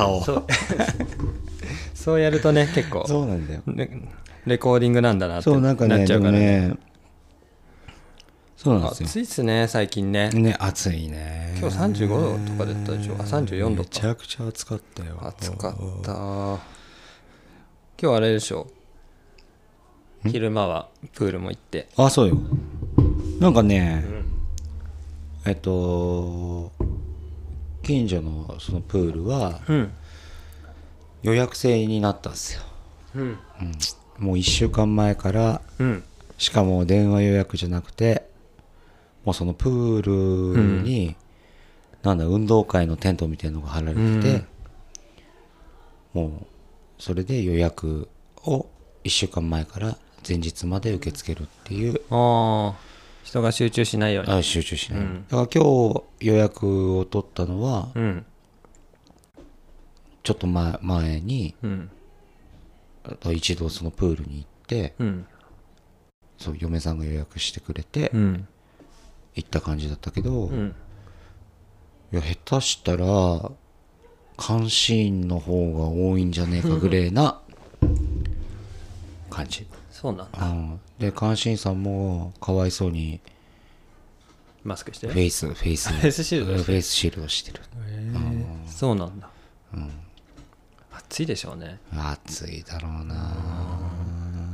顔そう。そうやるとね結構。そうなんだよ。ねレコーディングなんだなってそうなんかねなっちゃうからね。ねそうなんですよ。暑いっすね最近ね。ね暑いね。今日35度とかだったでしょ？あ34度めかちゃくちゃ暑かったよ。暑かった。今日あれでしょ？昼間はプールも行って。あそうよ。なんかね、えっと近所のそのプールはうん。予約制になったんですよ。うん。もう1週間前からうん。しかも電話予約じゃなくてもうそのプールに、なんだ運動会のテントみたいのが張られてて、もうそれで予約を1週間前から前日まで受け付けるっていうああ人が集中しないように。あ集中しない、うん。だから今日予約を取ったのはうん。ちょっと前前にうん。一度そのプールに行ってうん。そう嫁さんが予約してくれてうん。行った感じだったけど、いうん。や下手したら監視員の方が多いんじゃねえかぐらいな 感じ、そうなんだ。うん、で監視員さんもかわいそうにマスクして？フェイスフェイス フェイスシールドしてフェイスシールドしてる。そうなんだ。暑いでしょうね。暑いだろうな。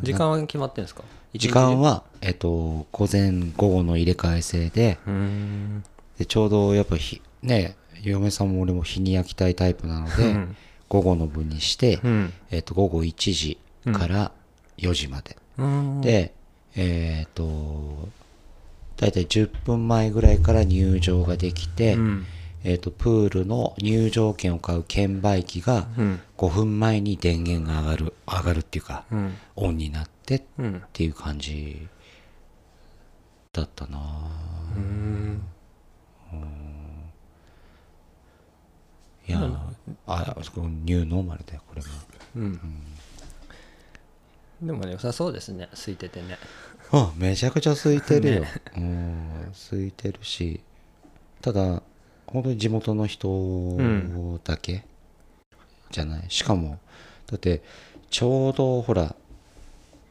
時間は決まってんですか？時間はえっと午前午後の入れ替え制ででちょうどやっぱひね嫁さんも俺も日に焼きたいタイプなので、うん。午後の分にして、うん。えっと午後1時から4時まで、でえっ、と大体10分前ぐらいから入場ができて、うん。えっとプールの入場券を買う券売機がうん。5分前に電源が上がる上がるっていうか、うん。オンになってっうん。ていう感じだったなうーん。いやあそこニューノーマルだよこれがうんでもね良さそうですね空いててね。あめちゃくちゃ空いてるよ、うん空いてるし。ただ本当に地元の人だけじゃない、しかもだってちょうどほら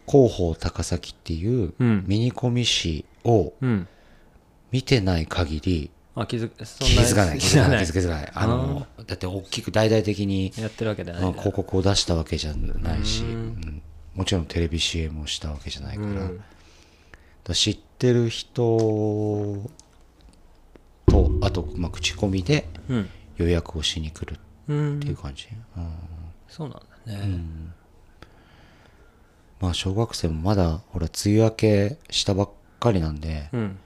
広報高崎っていううん。ミニコミ誌をうん。見てない限りあ気づ気づかない。気づかない。気づ知かない。あのだって大きく大々的にやってるわけ広告を出したわけじゃないし、うん。うんもちろんテレビ CM をしたわけじゃないから,、うん。知ってる人とあと、まあ、口コミでうん。予約をしに来るうんっていう感じ、うん。そうなんだね。まあ小学生もまだほら梅雨明けしたばっかりなんでうん。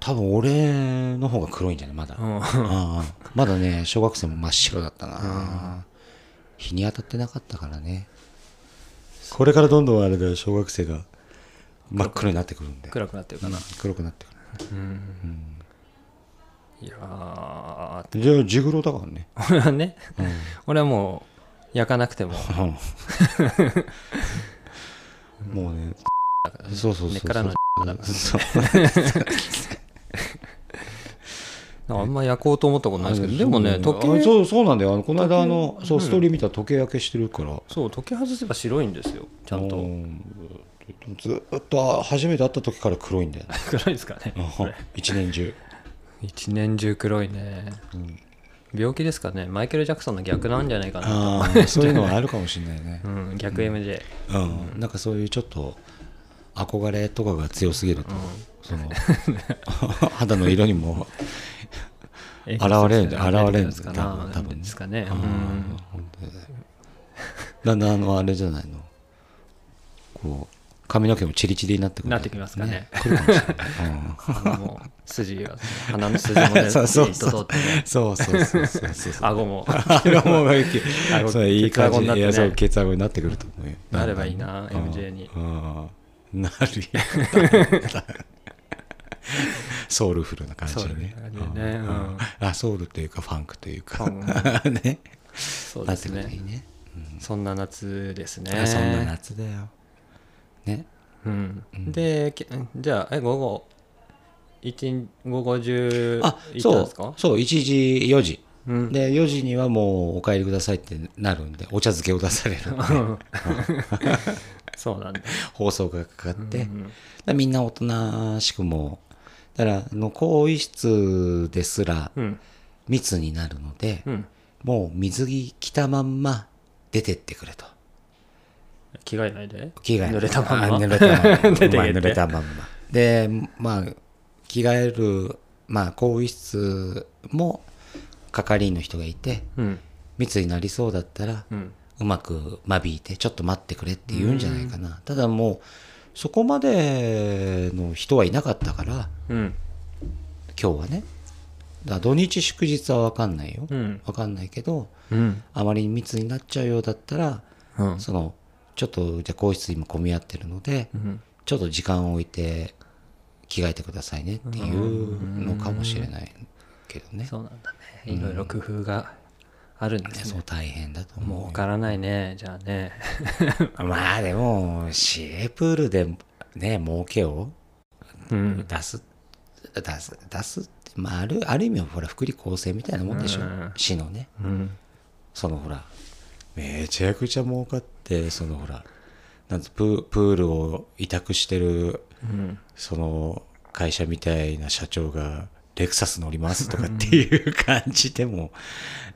多分俺の方が黒いんじゃない？まだ、まだね小学生も真っ白だったな、日に当たってなかったからね。これからどんどんあれだよ小学生が。真っ黒になってくるんで。暗くなってるかな。黒くなってくいやー。るじゃあジグロだからね。俺はね俺はもう焼かなくても。もうね。そうそうそうそう。根っからの だから。そうあんま焼こうと思ったことないですけどでもね時計あそうそうなんだよ。あのこの間あのそうストーリー見たら時計焼けしてるから。そう時計外せば白いんですよちゃんと。うん。ずっと初めて会った時から黒いんだよね。黒いですかね一年中。一年中黒いね。病気ですかね。マイケル・ジャクソンの逆なんじゃないかな そういうのはあるかもしれないね。うん逆 MJ うん。なんかそういうちょっと憧れとかが強すぎるとその 肌の色にも現れる現れるんですか多多分。ですかね。うん。だん。だんあのあれじゃないの。こう髪の毛もチリチリになってくる。なってきますかね。来るかもしれない。うん。鼻も筋が鼻の筋もね そうそう。そうそうそうそうそうそう。顎も。あれもがいい顎そういい感じ。になってね。いやそうケツ顎になってくると思うよ。なればいいなうん。MJ に。うん。なるよ ソウルフルな感じでね。あソウルというかファンクというか。ね。そうですね。ね。そんな夏ですね。あそんな夏だよ。ね。うん。でけじゃあえ午後一午後中あそうですか？そう1時4時。うん。で4時にはもうお帰りくださいってなるんでお茶漬けを出されるんで。そうなんだ。放送がかかって、うんだからみんなおとなしくもうだからあの更衣室ですらうん。密になるので、うん。もう水着着たまんま出てってくれと。着替えないで。着替え濡れたまんま。あ濡れたまんま。濡れたまんま。でまあ着替えるまあ更衣室も係員の人がいてうん。密になりそうだったら、うん。うまく間引いてちょっと待ってくれって言うんじゃないかな、ただもうそこまでの人はいなかったからうん。今日はね。だ土日祝日は分かんないよ、うん。分かんないけどうん。あまりに密になっちゃうようだったらうん。そのちょっとじゃあ更衣室今混み合ってるのでうん。ちょっと時間を置いて着替えてくださいねっていうのかもしれないけどね。そうなんだね。いろいろ工夫があるんですね。そう大変だと思うよ儲からないね。じゃあね。まあでも市営プールでね儲けをうん。出す出す出すってまああるある意味はほら福利厚生みたいなもんでしょ、うん。市のね。うん。そのほらめちゃくちゃ儲かってそのほらなんつプープールを委託してるうん。その会社みたいな社長がレクサス乗りますとかっていう感じでも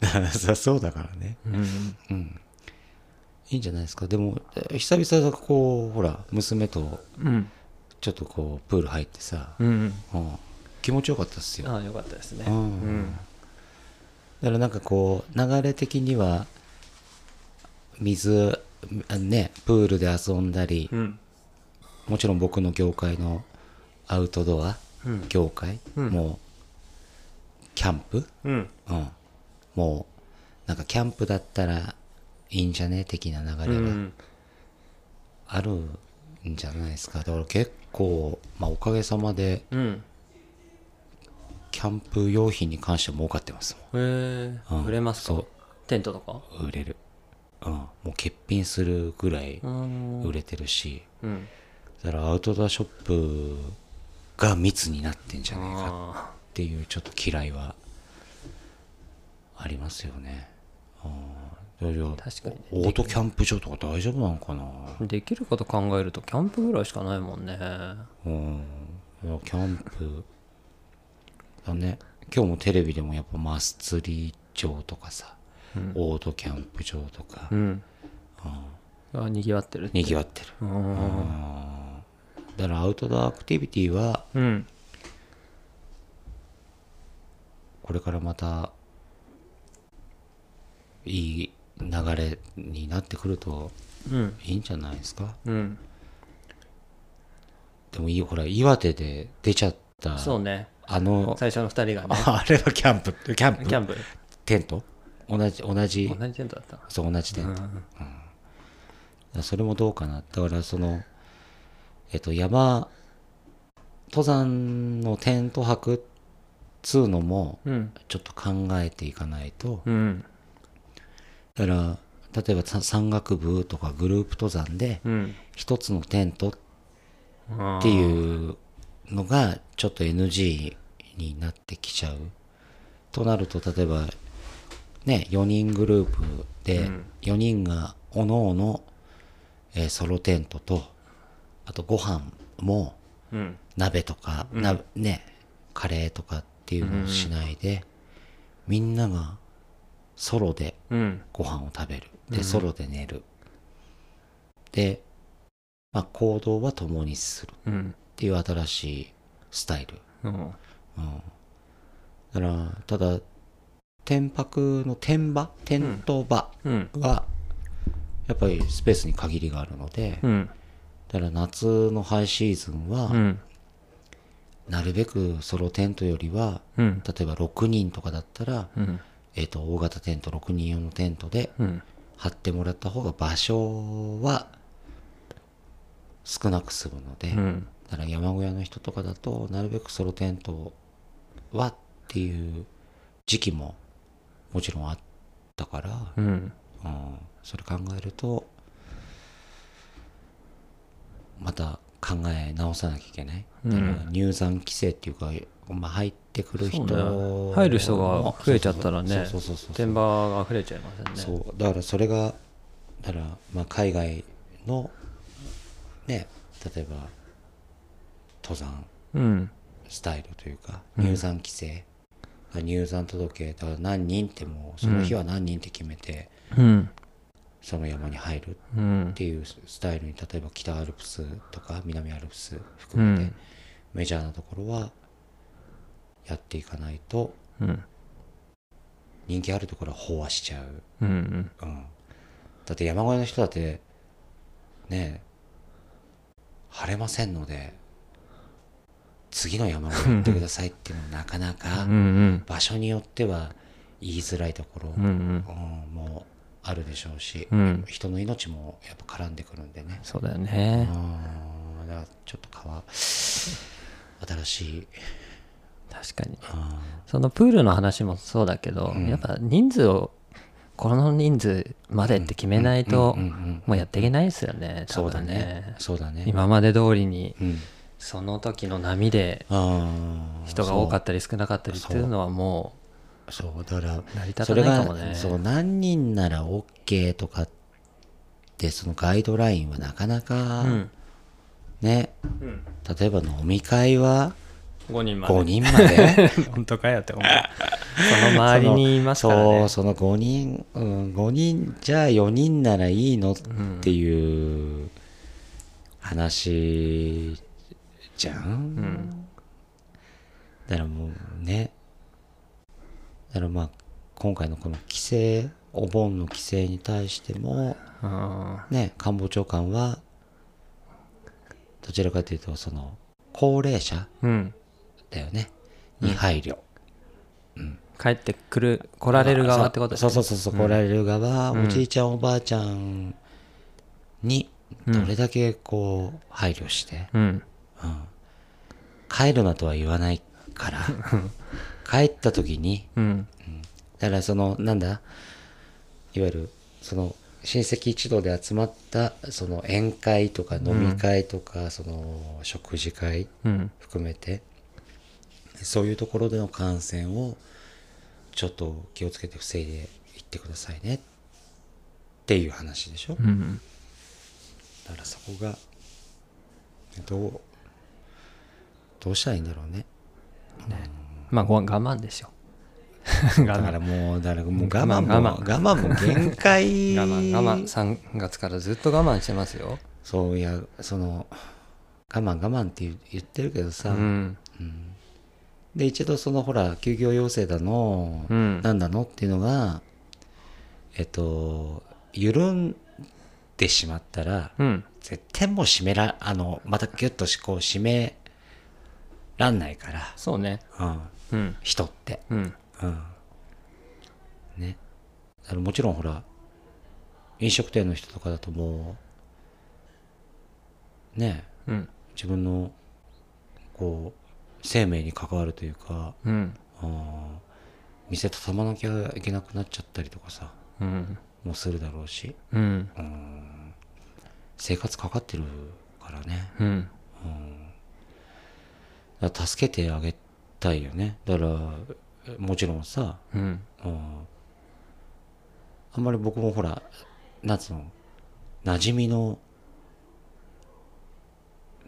なさそうだからね。うん。うん。いいんじゃないですか。でもえ久々だこうほら娘とうん。ちょっとこうプール入ってさ、うん。うん、気持ちよかったっすよ。ああよかったですね。うん。うん。だからなんかこう流れ的には水あねプールで遊んだりうん。もちろん僕の業界のアウトドアうん。業界、うん。もうキャンプ、うん。うん、もうなんかキャンプだったらいいんじゃね？的な流れが。うん。あるんじゃないですか？だから結構、まあ、おかげさまでうん。キャンプ用品に関しては儲かってますへえうん。売れますか？そう。テントとか？もん売れる、うん、もう欠品するぐらいうん。売れてるし、うん。だからアウトドアショップが密になってんじゃないかあっていうちょっと嫌いはありますよね。確かに。ねオートキャンプ場とか大丈夫なのかな？あできること考えるとキャンプぐらいしかないもんね。うん。いやキャンプだね。今日もテレビでもやっぱマス釣り場とかさ、オートキャンプ場とか。う、ん。あにぎわってるにぎわってる。うん。だからアウトドアアクティビティはうんこれからまたいい流れになってくるとうん。いいんじゃないですか？うん。でもいいほら岩手で出ちゃったそうね。あの最初の二人がね。あれはキャンプ。キャンプ？キャンプ。テント？同じ同じ？同じテントだった。そう同じテント、うん。それもどうかな。だからそのえっと山登山のテント泊っつうのもうん。ちょっと考えていかないと。うん。だから例えばさ山岳部とかグループ登山でうん。一つのテントっっていうのがちょっと NG になってきちゃう。となると例えばね4人グループで4人がおのおの、えーソロテントとあとご飯もうん。鍋とか、なねカレーとかっていうのをしないで、みんながソロでうんご飯を食べる。でソロで寝る。で、まあ、行動は共にする。うん。っていう新しいスタイル、うん。うん、だからただ天泊の天場？テント場うん。はやっぱりスペースに限りがあるので、うん。だから夏のハイシーズンは、うんなるべくソロテントよりはうん。例えば6人とかだったら、うん。えー、と大型テント6人用のテントでうん。張ってもらった方が場所は少なく済むので、うん。だから山小屋の人とかだとなるべくソロテントはっていう時期ももちろんあったから、うん。うん、それ考えるとまた考え直さなきゃいけない。だから入山規制っていうか、まあ、入っってくる人ね。入る人が増えちゃったらねそうそうそうそう。天場が溢れちゃいますよね。そう。だからそれがだからまあ海外のね例えば登山うん。スタイルというか入山規制、入山届だから何人ってもうその日は何人って決めて、うんその山に入るうん。っていうスタイルに例えば北アルプスとか南アルプス含めて、うん。メジャーなところはやっていかないとうん。人気あるところは飽和しちゃう、うんうん、だって山小屋の人だってねえ晴れませんので次の山小屋行ってくださいっていうのもなかなか場所によっては言いづらいところ、うんもあるでしょうし、うん。人の命もやっぱ絡んでくるんでね。そうだよね。うん。だからちょっと川新しい。確かに。あそのプールの話もそうだけど、うん。やっぱ人数をこの人数までって決めないともうやっていけないですよね。多そうだ分ね。ねそうだね。今まで通りにうん。その時の波で人が多かったり少なかったりっていうのはもそうだからそれないかもね。がそう何人なら OK とかってそのガイドラインはなかなかうん。ね、うん。例えば飲み会は5人まで。5人まで。本当かよって思う。その周りにいますからね。そうその5人、うん、5人じゃあ4人ならいいのっていう話じゃん、だからもうねだからまあ今回のこの規制お盆の規制に対してもうんね官房長官はどちらかというとその高齢者うん。だよね。に配慮、帰ってくる来られる側ってことですね。そうそうそうそう、来られる側、おじいちゃんおばあちゃんにどれだけこう配慮して、うん。帰るなとは言わないから 帰った時にうん。だからそのなんだ？いわゆるその親戚一同で集まったその宴会とか飲み会とか、その食事会うん。含めてそういうところでの感染をちょっと気をつけて防いでいってくださいねっていう話でしょ、うん。だからそこがどうどうしたらいいんだろうねまあご我慢でしょだからもうだからもう我慢も我我慢も限界。我慢我慢3月からずっと我慢してますよ。そういやその我慢我慢って言ってるけどさ、うん。で一度そのほら休業要請だの、うん。なんだのっていうのがえっと緩んでしまったらうん。絶対もう締めらあのまたギュッとしこう締めらんないから、そうね。うん、うん人って、うん。うん、ね。あのもちろんほら飲食店の人とかだともうね。うん。自分のこう生命に関わるというかうん。あー店畳まなきゃいけなくなっちゃったりとかさうん。もうするだろうし。うん。生活かかってるからね。うん。だから助けてあげたいよね。だからもちろんさうん。うん。あんまり僕もほらなんつうの馴染みの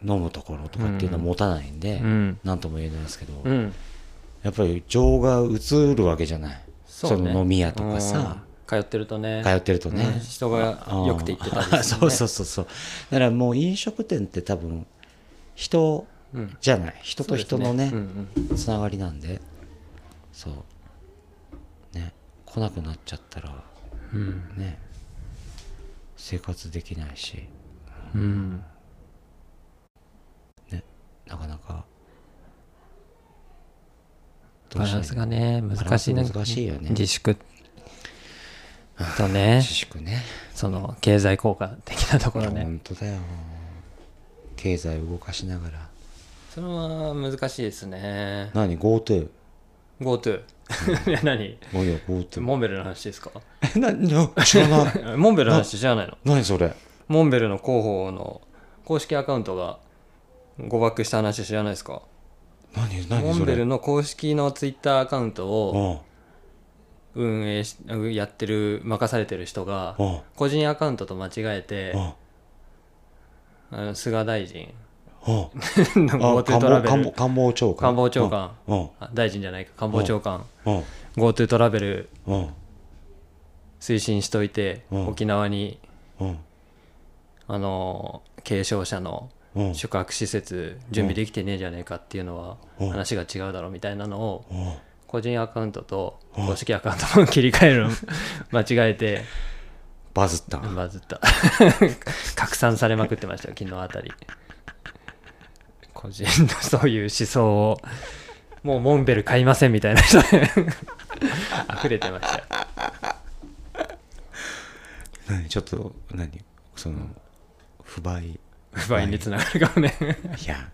飲むところとかっていうのは持たないんで、うん。なんとも言えないですけど、うん。やっぱり情が移るわけじゃない。そうね。の飲み屋とかさ、うん。通ってるとね。通ってるとね、うん。人がよくて行ってたね。そうそうそうそう。だからもう飲食店って多分人うんじゃない、人と人のねつながりなんで。そう。ね。来なくなっちゃったらうん。ね。生活できないし。うん。ね。なかなか。バランスがね難しい難しいよね。自粛とね。自粛ね。その経済効果的なところね。本当だよ。経済を動かしながらそれは難しいですね。何？GoTo GoTo いや何？もういいよ GoTo モンベルの話ですか？えなな知らない。モンベルの話知らないの？何それ？モンベルの広報の公式アカウントが誤爆した話知らないですか？何？何モンベルの公式のツイッターアカウントをうん運営しやってる任されてる人がうん個人アカウントと間違えて菅大臣 GoTo トラベル。官房長官。官房長官。大臣じゃないか。官房長官。うん。GoTo トラベル。うん。推進しといてうん。沖縄にうん。あの軽症者のうん。宿泊施設準備できてねえじゃねえかっていうのはうん。話が違うだろうみたいなのをうん。個人アカウントと公式アカウントの切り替えるの 間違えてバズった。バズった。拡散されまくってましたよ昨日あたり個人のそういう思想をもうモンベル買いませんみたいな人で 溢れてましたよ。何？ちょっと何？その不買。不買につながるかもね。いや。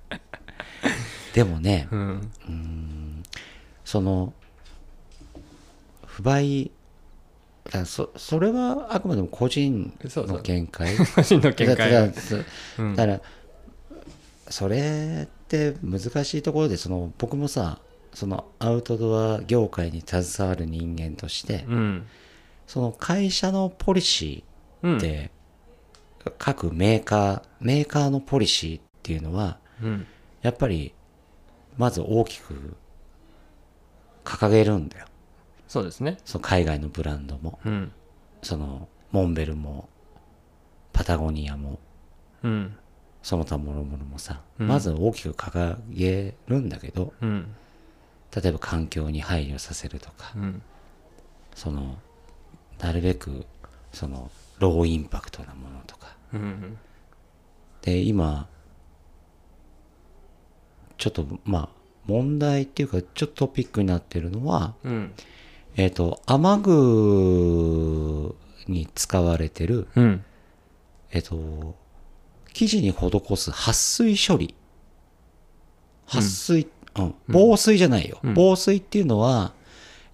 でもね うん。その不買だそそれはあくまでも個人の見解。個人の見解。をだだうん。だからそれって難しいところでその僕もさそのアウトドア業界に携わる人間としてうん。その会社のポリシうんーって各メーカーメーカーのポリシーっていうのはうん。やっぱりまず大きく掲げるんだよ。そうですね。その海外のブランドも。うん。そのモンベルもパタゴニアも。うんその他もろもろもさ、うん。まず大きく掲げるんだけどうん。例えば環境に配慮させるとかうん。そのなるべくそのローインパクトなものとか。うん。で今ちょっとまあ問題っていうかちょっとトピックになってるのはうん。えっ、と雨具に使われてるうん。えっ、と生地に施す撥水処理。撥水、うん。防水じゃないよ、防水っていうのは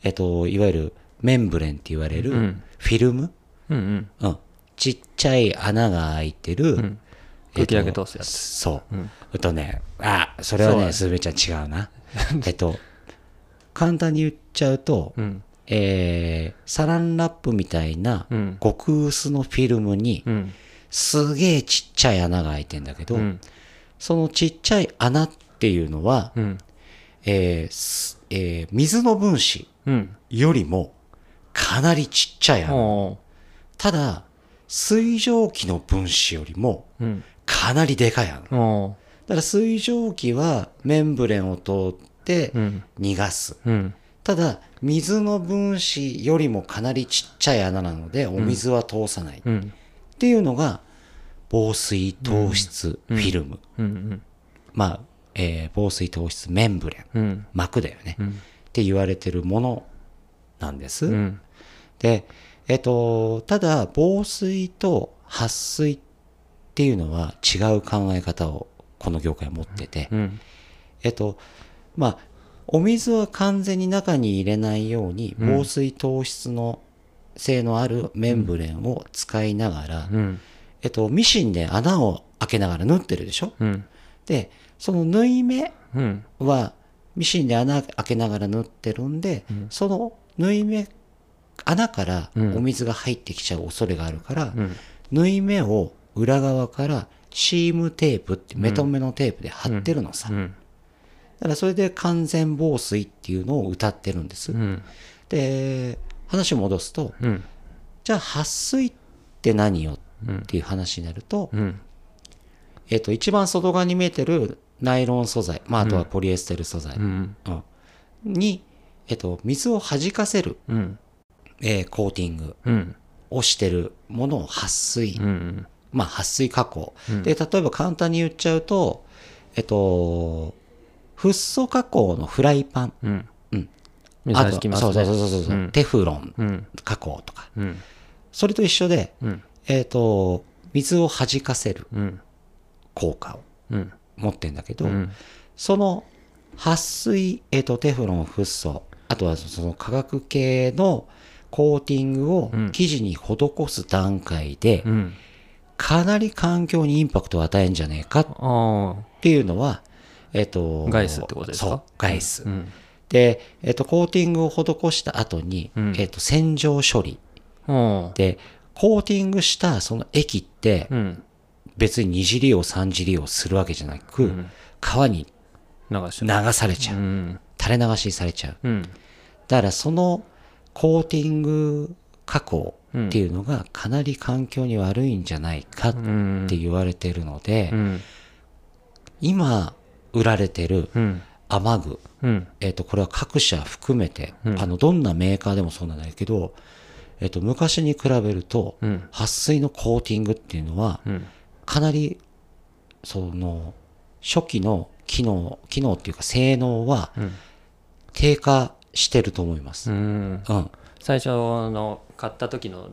えっ、といわゆるメンブレンって言われるうん。フィルム、うんうん、ちっちゃい穴が開いてる、ん。えっと空気だけ通すやつ。そう。えっとね、あ、それはね、すべちゃん違うな。えっと、簡単に言っちゃうと、うん。えー、サランラップみたいなうん。極薄のフィルムにうんすげえちっちゃい穴が開いてんだけど、うん。そのちっちゃい穴っていうのは、うん。えーすえー水の分子うん。よりもかなりちっちゃい穴。おただ、水蒸気の分子よりもかなりでかい穴。だかおーら水蒸気はメンブレンを通ってうん。逃がす。うん。ただ、水の分子よりもかなりちっちゃい穴なので、お水は通さない。っうんていうのが、防水糖質フィルム。うん。まあ、えー防水糖質メンブレン。うん。膜だよね。うん。って言われてるものなんです。うん。で、えっと、ただ、防水と撥水っていうのは違う考え方をこの業界は持ってて、うん。えっと、まあ、お水は完全に中に入れないように、防水糖質の性のあるメンブレンを使いながら、うん。えっと、ミシンで穴を開けながら縫ってるでしょ？うん。で、その縫い目うん。はミシンで穴開けながら縫ってるんで、その縫い目穴からお水が入ってきちゃう恐れがあるから、ん。縫い目を裏側からシームテープってメトメのテープで貼ってるのさ、うん。だからそれで完全防水っていうのを歌ってるんです、うん。で話を戻すとうん。じゃあ撥水って何よっていう話になると、うん。えっと一番外側に見えてるナイロン素材、まあ、あとはポリエステル素材、に、えっと、水を弾かせる、うん。えーコーティングうん。をしてるものを撥水、うんまあ撥水加工、で例えば簡単に言っちゃうとえっとフッ素加工のフライパン、水弾きますね。そうそうそうそうそう、うん。テフロンうん。加工とか。うん。それと一緒で、うん。えっと水を弾かせるうん。効果をうん。持ってんだけど、うん。その撥水、えっとテフロンフッ素あとはその化学系のコーティングを生地に施す段階で、うん。かなり環境にインパクトを与えんじゃねえかっていうのは、えっ、と、ガイスってことですか？そう、ガイス。うんで、えっ、と、コーティングを施した後に、うん。えっ、と、洗浄処理。うん。で、コーティングしたその液って、うん。別に二次利用、三次利用するわけじゃなく、ん。川に流して流されちゃう。うん。垂れ流しされちゃう。うん。だからそのコーティング加工っていうのがかなり環境に悪いんじゃないかってうん。言われてるので、うん。今売られてるうん雨具、うん。えっ、と、これは各社含めて、うん。あの、どんなメーカーでもそうなんだけど、えっ、と、昔に比べると、うん。撥水のコーティングっていうのは、うん。かなり、その、初期の機能、機能っていうか性能はうん。低下してると思います。うん。うん。最初の買った時の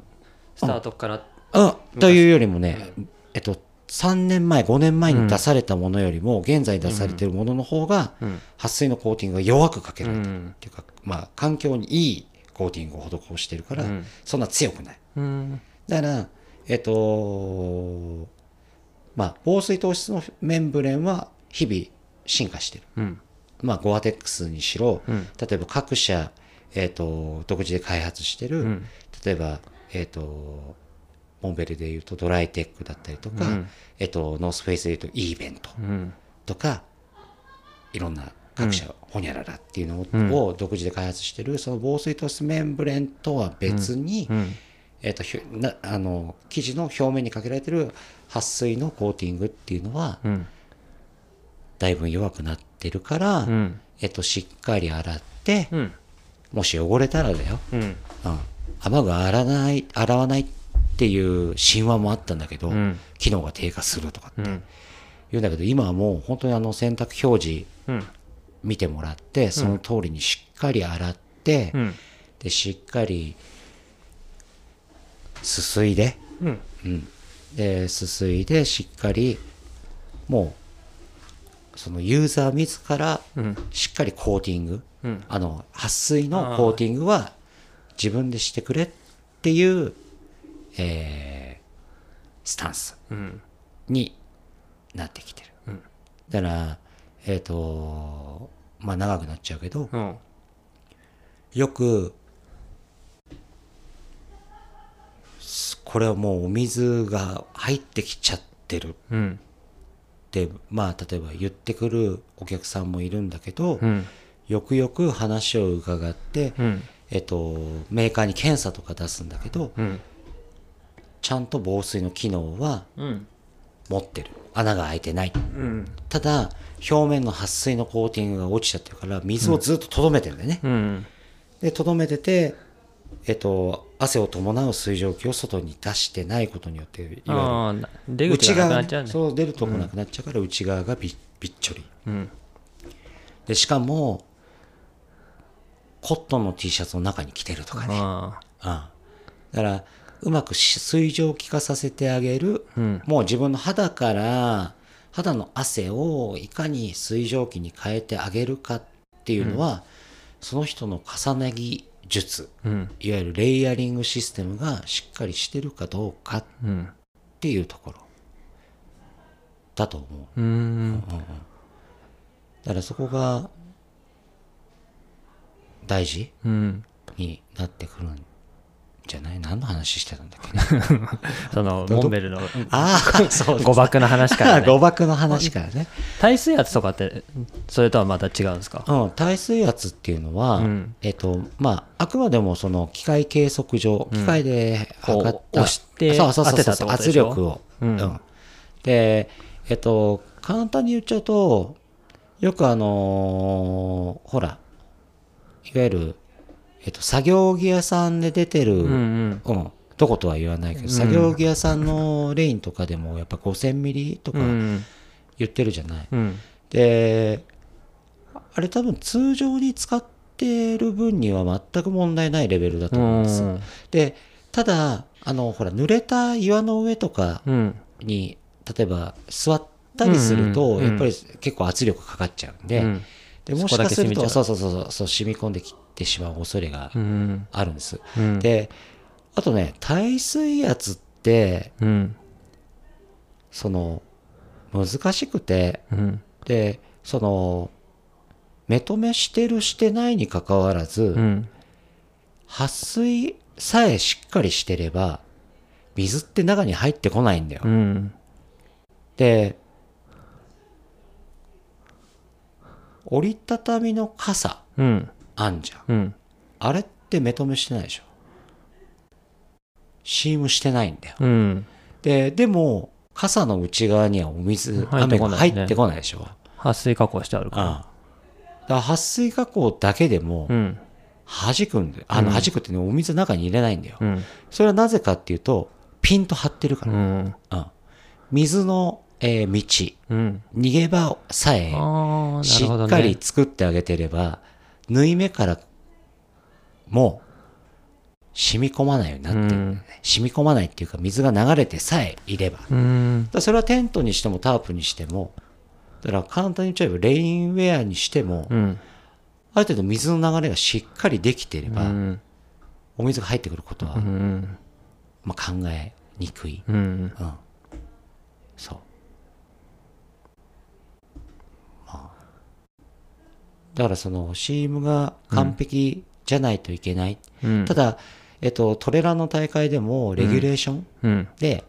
スタートからうん、というよりもね、えっと、3年前、5年前に出されたものよりも、現在出されているものの方が、うん。撥水のコーティングが弱くかけうられてる。っんていうか、まあ、環境にいいコーティングを施してるから、うん。そんな強くない。うん。だから、えっと、まあ、防水透湿のメンブレンは日々進化してる。うん。まあ、ゴアテックスにしろ、うん。例えば各社、えっと、独自で開発してる、うん。例えば、えっ、と、モンベルで言うとドライテックだったりとか、うん。えっ、と、ノースフェイスで言うとイーベントうん。とか、いろんな各社、ホニャララっていうのを,、独自で開発してる、その防水透湿メンブレンとは別に、うん。えっ、とな、あの、生地の表面にかけられてる撥水のコーティングっていうのは、うん。だいぶ弱くなってるから、うん。えっ、と、しっかり洗って、うん。もし汚れたらだよ、うん。うん、雨具洗わない洗わないっていう神話もあったんだけど、うん。機能が低下するとかって。うん。言うんだけど今はもう本当にあの洗濯表示うん。見てもらってその通りにしっかり洗って、うん。でしっかりすすいで、うん。うん、ですすいでしっかりもうそのユーザー自らうん。しっかりコーティング、うん。あの撥水のコーティングは自分でしてくれっていう、えースタンスうん。になってきてる、うん。だからえっ、とまあ長くなっちゃうけどうん。よくすこれはもうお水が入ってきちゃってる。うん。ってまあ例えば言ってくるお客さんもいるんだけど、うん。よくよく話を伺って、うん。えっと、メーカーに検査とか出すんだけど、うんちゃんと防水の機能はうん持ってる。穴が開いてない。うんただ、表面の撥水のコーティングが落ちちゃってるから、水をずっと留めてるんだよね。うんで、留めてて、えっと、汗を伴う水蒸気を外に出してないことによって、いわゆる、内側ねそう、出るとこなくなっちゃうから、内側がびびっちょり。うんで、しかも、コットンの T シャツの中に着てるとかね。ああうん。だから、うまくし水蒸気化させてあげる。うん。もう自分の肌から、肌の汗をいかに水蒸気に変えてあげるかっていうのは、その人の重ね着術、うん。いわゆるレイヤリングシステムがしっかりしてるかどうかっうん。ていうところだと思う。うん。だからそこが大事うん。になってくるんじゃない？何の話してたんだっけ？ね。そのモンベルの。ああ、そう誤爆の話からね。誤爆の話からね。耐水圧とかってそれとはまた違うんですか？うん、耐水圧っていうのは、うん。えっと、まあ、あくまでもその機械計測上、機械で測った、押してそうそうそ圧力を、うん。で、えっと、簡単に言っちゃうと、よくあのーほら、いわゆる、えっと、作業着屋さんで出てる、うんうん。うん、どことは言わないけど、作業着屋さんのレインとかでもやっぱ5000ミリとかうん言ってるじゃない。うん。で、あれ多分通常に使ってる分には全く問題ないレベルだと思うんです。うんで、ただ、あの、ほら、濡れた岩の上とかうん。に、例えば座ったりすると、うんうんうん。やっぱり結構圧力かかっちゃうんで、うんでもしかすると、そう。うそうそうそう、染み込んできてしまう恐れがうん。あるんです。うん。で、あとね、耐水圧って、うん。その、難しくて、うん。で、その目止めしてるしてないにかかわらず、うん。撥水さえしっかりしてれば水って中に入ってこないんだよ、うん。で折りたたみの傘うん。あんじゃん。うん。あれって目止めしてないでしょ。シームしてないんだよ。うん。ででも傘の内側にはお水雨が入ってこないでしょ。撥水加工してあるかああだから撥水加工だけでもらうん。弾くんだよ。あの弾くってねお水中に入れないんだよ。うん。それはなぜかっていうとピンと張ってるかうら、ん。うん。水の、えー道。うん。逃げ場さえしっかり作ってあげてれば、縫い目からも染み込まないようになってる。ん。だよね、染み込まないっていうか水が流れてさえいれば。うん。らそれはテントにしてもタープにしてもだから簡単に言っちゃえばレインウェアにしても、うん。ある程度水の流れがしっかりできてれば、うん。お水が入ってくることは、うん。まあ、考えにくい、うん。うん、そうまあだからそのシームが完璧じゃないといけない、うん。ただ、えっと、トレランの大会でもレギュレーションうん。で、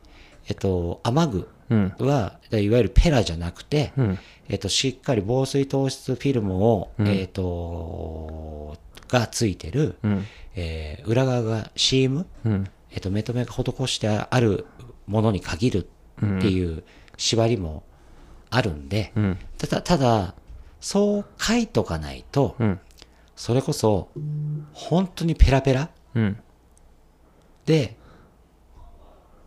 えっと、雨具うん。はいわゆるペラじゃなくて、うん。えっと、しっかり防水透湿フィルムを、うん。えっと、がついてる、うん。えー裏側がシーム、うん。えっと、目止めが施してあるものに限るっていう縛りもあるんで、うん。ただ、ただ、そう書いとかないと、うん。それこそ、本当にペラペラ？うん。で、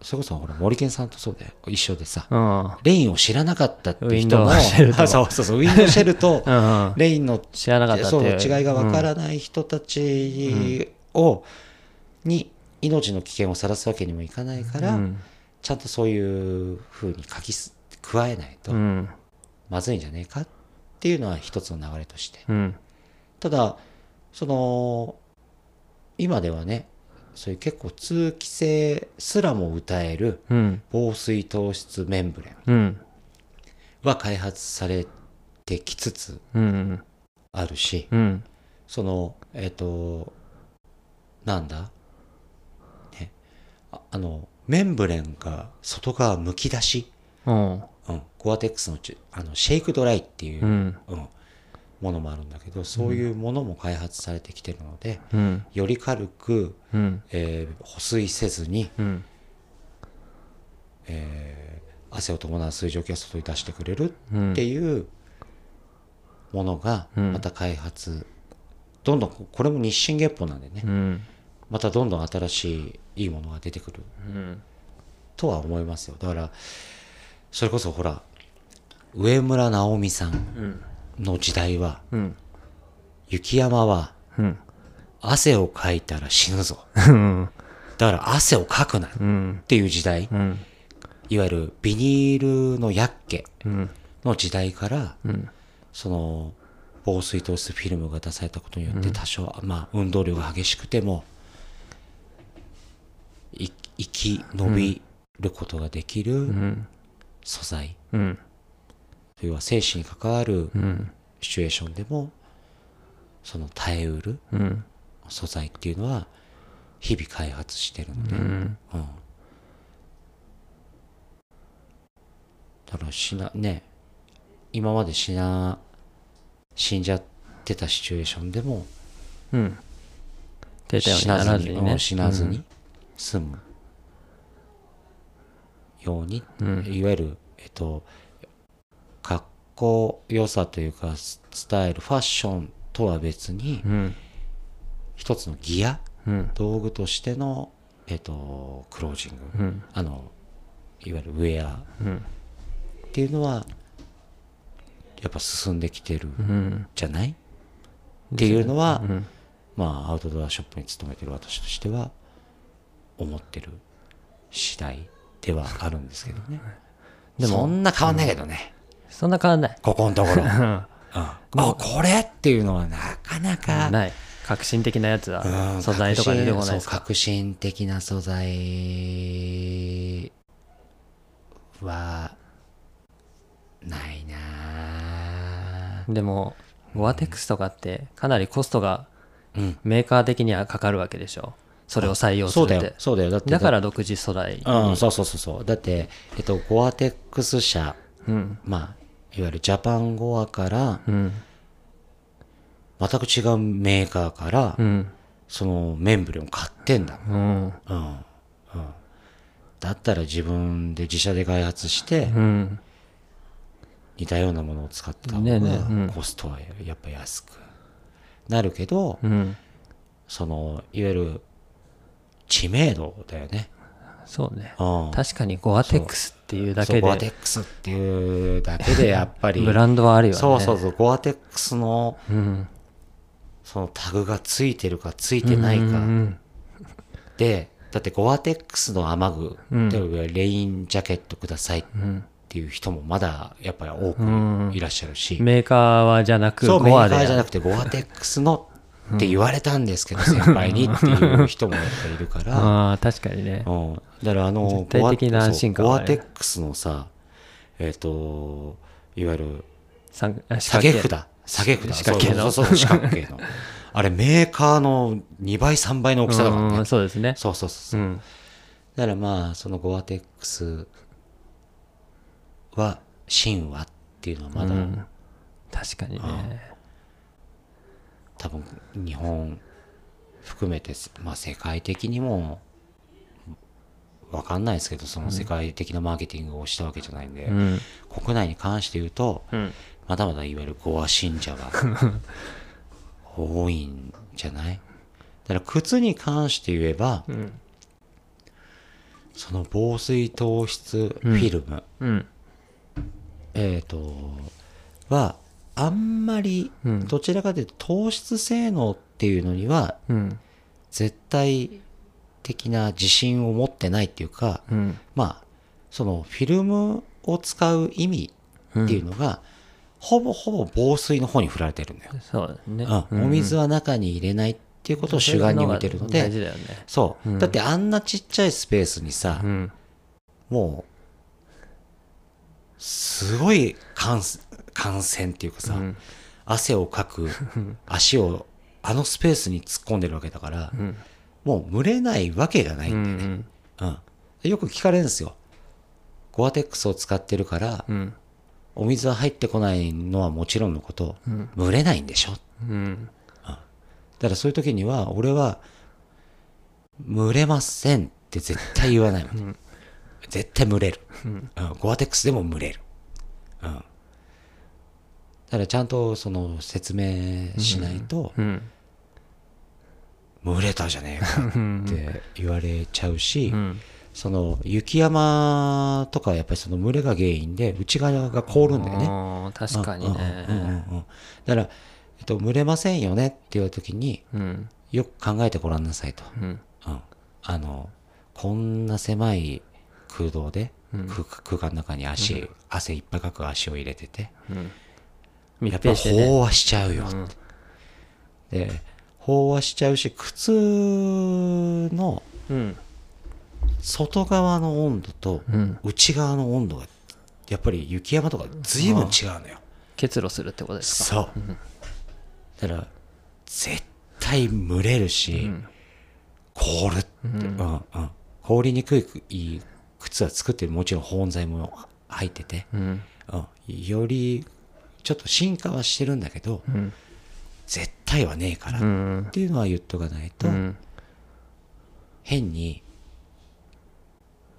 それこそほら森健さんとそうだよ一緒でさ、あレインを知らなかったっていう人もウィンドウシェルと。あ そうそうそうウィンドウシェルとあレインの知らなかった違いがわからない人たちを、に命の危険をさらすわけにもいかないから、うん。ちゃんとそういうふうに書きす加えないとうん。まずいんじゃねえかっていうのは一つの流れとして。うん。ただその今ではねそういう結構通気性すらも歌えるうん。防水透湿メンブレンうん。は開発されてきつつうん。あるしうん。そのえっ、となんだ？ね。ああのメンブレンが外側むき出し、うんうん、ゴアテックスのちあのシェイクドライっていう、うん。うん。ものもあるんだけどそういうものも開発されてきてるので、うん。より軽く、うん。えー保水せずに、うん。えー汗を伴う水蒸気が外に出してくれるうんっていうものがうん。また開発、どんどんここれも日進月歩なんでね、うん。またどんどん新しいいいものが出てくるうん。とは思いますよ。だからそれこそほら上村直美さんうん。の時代はうん。雪山はうん。汗をかいたら死ぬぞ。うん。だから汗をかくなっうん。ていう時代。うん。いわゆるビニールのヤッケうん。の時代からうん。その防水透湿フィルムが出されたことによって多少、まあ運動量が激しくてもい生き延びることができるうん素材、うん。要は生死に関わるうん。シチュエーションでもその耐えうるうん。素材っていうのは日々開発してるので、うん。うん。だから死なね今まで死な死んじゃってたシチュエーションでもうん。死なずにね。死なずに済むように、うん。いわゆるえっとかっこよさというかススタイルファッションとは別にうん。一つのギアうん。道具としてのえっとクロージング、うん。あのいわゆるウェア。うん。っていうのはやっぱ進んできてるうん。じゃない？っていうのは、うん。まあアウトドアショップに勤めてる私としては思ってる次第ではあるんですけどね。でもそんな変わんないけどね、そんな変わんない。ここのところ、あこれっていうのはなかなか。ない。革新的なやつはうん素材とか出てこないですか？革新的な素材はないな。でもゴアテックスとかってかなりコストがうん。メーカー的にはかかるわけでしょ？それを採用すそうだよ。るってそうだよ。だってだから独自素材うん。そうそうそうそう。だってえっとゴアテックス社うん。まあいわゆるジャパンゴアからうん。全く違うメーカーからうん。そのメンブレンを買ってんだ。うん。うん。うん。だったら自分で自社で開発してうん。似たようなものを使った方がコストはやっぱ安くなるけどうん。そのいわゆる知名度だよね。そうね。うん。確かにゴアテックスっていうだけそうゴアテでックスっていうだけでやっぱり。ブランドはあるよね。そうそうそうゴアテックスのうん。そのタグがついてるかついてないか。うんでだってゴアテックスの雨具うん。でレインジャケットくださいっうんていう人もまだやっぱり多うんくいらっしゃるし、メーカーはじゃなくそうメゴアでーカーじゃなくてゴアテックスのって言われたんですけど、先輩にっていう人もやっぱいるから、ああ確かにね。うん、だからあの絶対的な安心感ゴアテックスのさえっ、といわゆる下げ札。下げ札。四角形の。そうそう四角形の。あれメーカーの2倍3倍の大きさだからね。うんそうですね。そうそうそうそう、うん。だからまあそのゴアテックスは神話っていうのはまだ、うん。確かにね多分日本含めて、まあ、世界的にも分かんないですけどその世界的なマーケティングをしたわけじゃないんで、うん。国内に関して言うとうん。まだまだいわゆるゴア信者が 多いんじゃない？だから靴に関して言えば、ん。その防水糖質フィルム、うん。えっ、とはあんまりうん。どちらかというと糖質性能っていうのにはうん。絶対的な自信を持ってないっていうか、うん。まあそのフィルムを使う意味っていうのが、ほぼほぼ防水の方に振られてるんだよ、そうね。うん。お水は中に入れないっていうことを主眼に置いてるのでそう、だってあんなちっちゃいスペースにさ、うん。もうすごい感感染っていうかさ、ん。汗をかく足をあのスペースに突っ込んでるわけだから、ん。もう蒸れないわけがないうんだよね、んうん。でよく聞かれるんですよ。ゴアテックスを使ってるから、うん。お水は入ってこないのはもちろんのこと、蒸れないんでしょ？うん。だからそういう時には俺は蒸れませんって絶対言わないの、絶対蒸れる、うん。ゴアテックスでも蒸れる、うん、だからちゃんとその説明しないと、うん。蒸れたじゃねえかって言われちゃうし、うん。その雪山とかはやっぱりその蒸れが原因で内側が凍るんだよね。確かにうんうんうんねうん。だから、えっと、蒸れませんよねって言われた時にうん。よく考えてごらんなさいと。うん。うん、あのこんな狭い空洞で、空空間の中に足、汗いっぱいかく足を入れてて、密やっぱ閉してね。飽和しちゃうよ。って、で飽和しちゃうし靴のうん。外側の温度とうん。内側の温度がやっぱり雪山とか随分違うのよ。結露するってことですか？そう。だから、絶対蒸れるし、凍るって、うんうん。凍りにくい靴は作ってる。もちろん保温材も入ってて、うん。うん。よりちょっと進化はしてるんだけど、ん。絶対はねえからうっんていうのは言っとかないと、うん。変に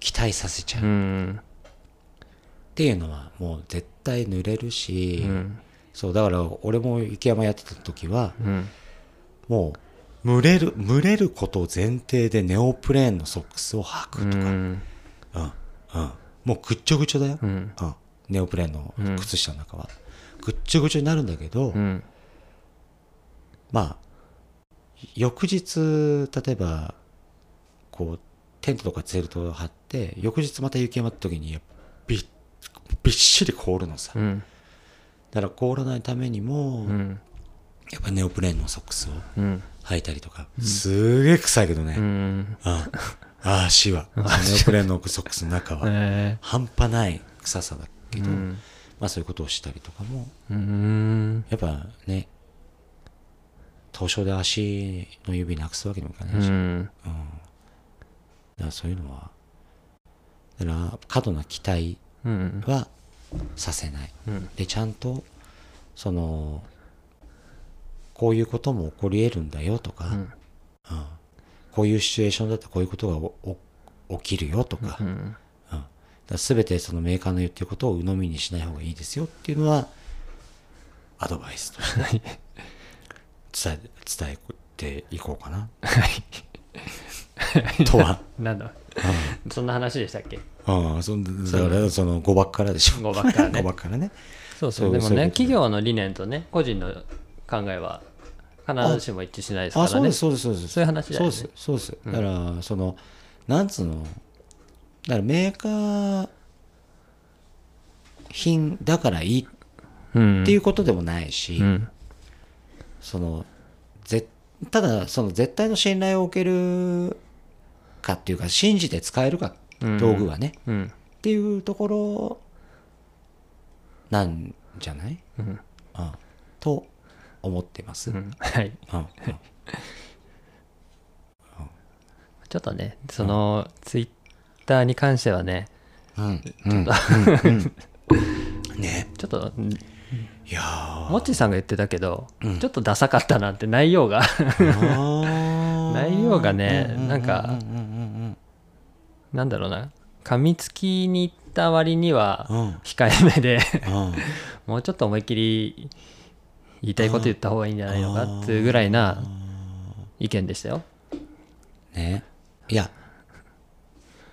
期待させちゃう。うっんていうのはもう絶対濡れるし、うん。そうだから俺も雪山やってた時は、うん。もう蒸れる蒸れることを前提でネオプレーンのソックスを履くとか、うん。うん。うん。もうぐっちょぐちょだよ、うん。うん。ネオプレーンの靴下の中は、ぐっちょぐちょになるんだけど、うん。まあ翌日例えばこうテントとかツェルトを張って翌日また雪山って時にびっびっしり凍るのさ、うん。だから凍らないためにも、うん。やっぱネオプレーンのソックスをうん。履いたりとか、すげえ臭いけどね、うん。ああ 足は。ネオプレーンのソックスの中は。え半端ない臭さだけど、うんまあそういうことをしたりとかも。ーうん。ぱね凍傷で足の指なくすわけにもいかなういし、だん。からそういうのはだから過度な期待うん。はさせない。うん。でちゃんとそのこういうことも起こり得るんだよとか、うん。うん。こういうシチュエーションだったらこういうことが起きるよとか,、全てそのメーカーの言ってることを鵜呑みにしない方がいいですよっていうのはアドバイスとして伝え伝えていこうかな。とは。なんだ。そんな話でしたっけ？ああそんだからその誤爆からでしょ。誤爆からね。誤爆からね。そうそう。でもね企業の理念とね個人の考えは必ずしも一致しないですからね。あそうですそうですそうです。そういう話だよね。そうですそうです、だからそのなんつうのだからメーカー品だからいいうん。っていうことでもないし、うん。そのぜただその絶対の信頼を受けるかっていうか信じて使えるかうん道具はね、うん。っていうところなんじゃない、うん。うん、と思ってます、はい。うん ちょっとねそのツイッターに関してはねうん。うん。ね。ちょっといやー。もっちさんが言ってたけど、うん。ちょっとダサかったなって内容が。内 内容がねなんかなんだろうな。噛みつきに行った割には控えめでうん。もうちょっと思いっきり言いたいこと言った方がいいんじゃないのかっていうぐらいな意見でしたよ。ね。いや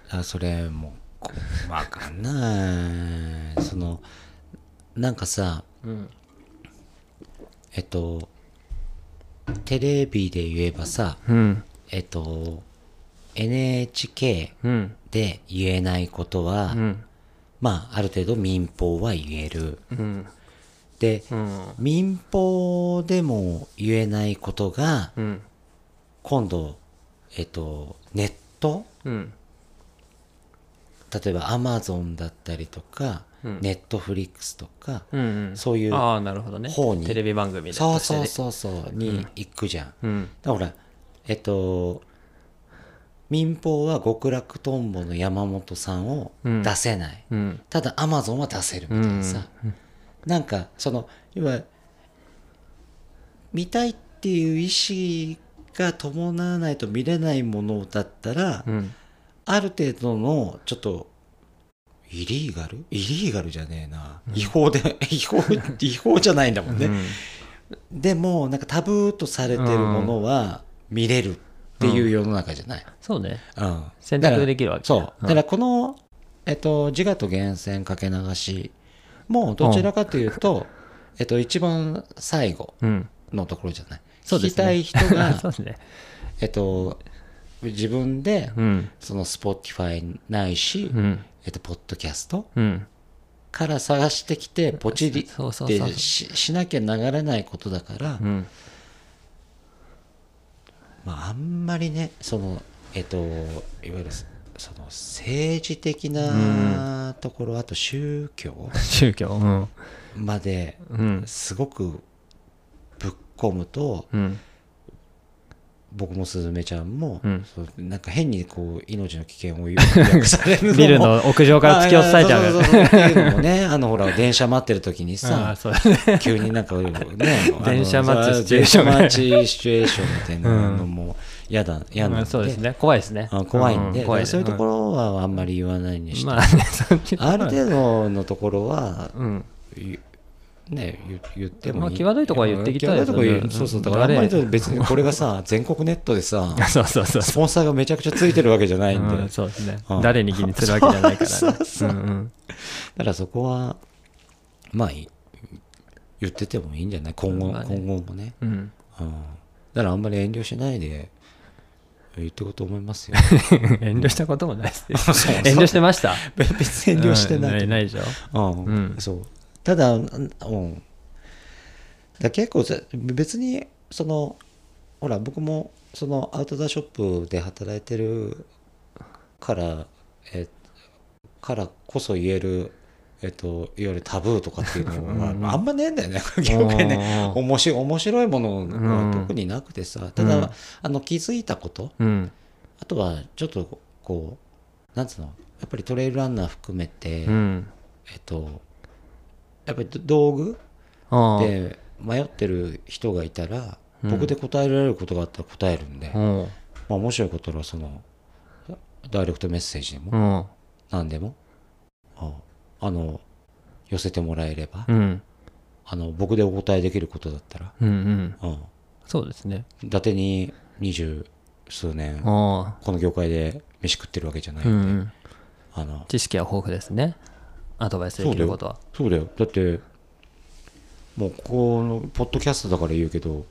あそれもうかんない。そのなんかさうん。えっとテレビで言えばさうん。えっと NHK うん。で言えないことは、うん。まあある程度民放は言える。うん。でうん。民放でも言えないことがうん。今度えっとネットうん例えばアマゾンだったりとか、うん。ネットフリックスとか、うんそういうああなるほどね。方にテレビ番組だそうそうそうそうに行くじゃん、だかうん。らほらえっと民放は極楽とんぼの山本さんをうん。出せない、うん。ただアマゾンは出せるみたいなさ、なんかその要は見たいっていう意思が伴わないと見れないものだったら、うんある程度のちょっとイリーガルイリーガルじゃねえな、違法で 違法 違法じゃないんだもんね、でもなんかタブーとされてるものは見れるっていう世の中じゃない、そうね。うん。選択できるわけそう。うん。だからこの、えっと、自我と源泉かけ流しもどちらかというと、えっと、一番最後うん。のところじゃない、そうですね。聞きたい人が そうですね。えっと自分でうん。その Spotify ないし、うん。えっと、ポッドキャストうん。から探してきてポチリってししなきゃ流れないことだから、うん。まあ、あんまりねそのえっといわゆるその政治的なところ、あと宗教 宗教？うん。までうん。すごくぶっ込むとうん僕もすずめちゃんも、うん。そうなんか変にこう命の危険を約 されるビルの屋上から突き落とされちゃうあそうそうそうっていうのもね あのほら電車待ってる時にあさ急になんかね 電車待ちシチュエーション待ちシチュエーションみたいなのも嫌だ嫌なんうんそうですね。怖いですね。あ怖いんで、う怖いだからそういうところはあんまり言わないにして、まあねある程度のところは、うん。ゆね、言言っても。まあ際どいとこは言ってきたいね。そうそう、だからあんまり別にこれがさ、全国ネットでさ、そうそうそうスポンサーがめちゃくちゃついてるわけじゃないんで、うんだそうですね。うん。誰に気にするわけじゃないからね。そうそうう。んうん。からそこは、まあ、い言っててもいいんじゃない？今後、今後もね。うん。うん。だからあんまり遠慮しないで言っていこうと思いますよ。遠慮したこともないです 遠慮してました？別に遠慮してない。うんないでしょ。うん。うん。そうただ、うん、だ結構さ別にそのほら僕もそのアウトドアショップで働いてるからえからこそ言えるえっと、いわゆるタブーとかっていうのは、うんあんまねえんだよね、業界ね。面白い面白いものうん。は特になくてさ、ただ、うん。あの気づいたこと、うん。あとはちょっとこう、なんつうの、やっぱりトレイルランナー含めて、うん。えっと、やっぱり道具で迷ってる人がいたら、うん。僕で答えられることがあったら答えるんで、まうん。あ、面白いことはその、ダイレクトメッセージでも、うん。何でも、ああの、寄せてもらえれば、うん。あの僕でお答えできることだったら、うんうん。うん、そうですね。伊達に二十数年あこの業界で飯食ってるわけじゃないあうんで、ん。あの知識は豊富ですねアドバイスできることは。そうだよ。だってもうここのポッドキャストだから言うけど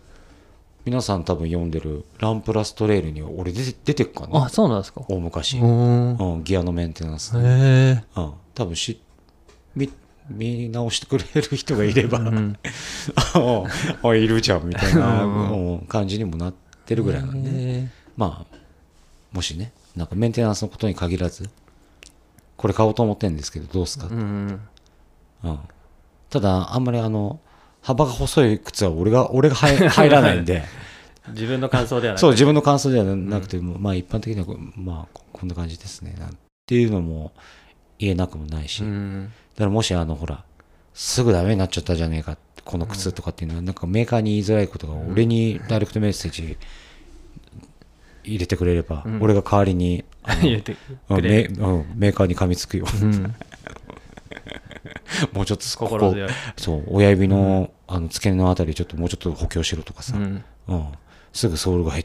皆さん多分読んでるランプラストレイルに俺出て出てくかあなそうなんですか。大昔、うんうん、ギアのメンテナンス、へえうん、多分し見見直してくれる人がいれば、うん ああいるじゃんみたいな感じにもなってるぐらいなんで、へまあもしねなんかメンテナンスのことに限らずこれ買おうと思ってるんですけどどうすかえ、うんうんただあんまりあの幅が細い靴は俺が俺が入 入らないんで。自分の感想ではなくそう自分の感想ではなくて、まあ一般的にはまあここんな感じですね。なんていうのも言えなくもないし、だうんからもしあのほらすぐダメになっちゃったじゃねえかこの靴とかっていうのはなんかメーカーに言いづらいことが俺にダイレクトメッセージ入れてくれれば、うん。俺が代わりに言ってうんくれメうんメーカーに噛みつくよ。うん。もうちょっとここそう親指の,、あの付け根のあたりちょっともうちょっと補強しろとかさ、うん。うん。すぐソールが減っ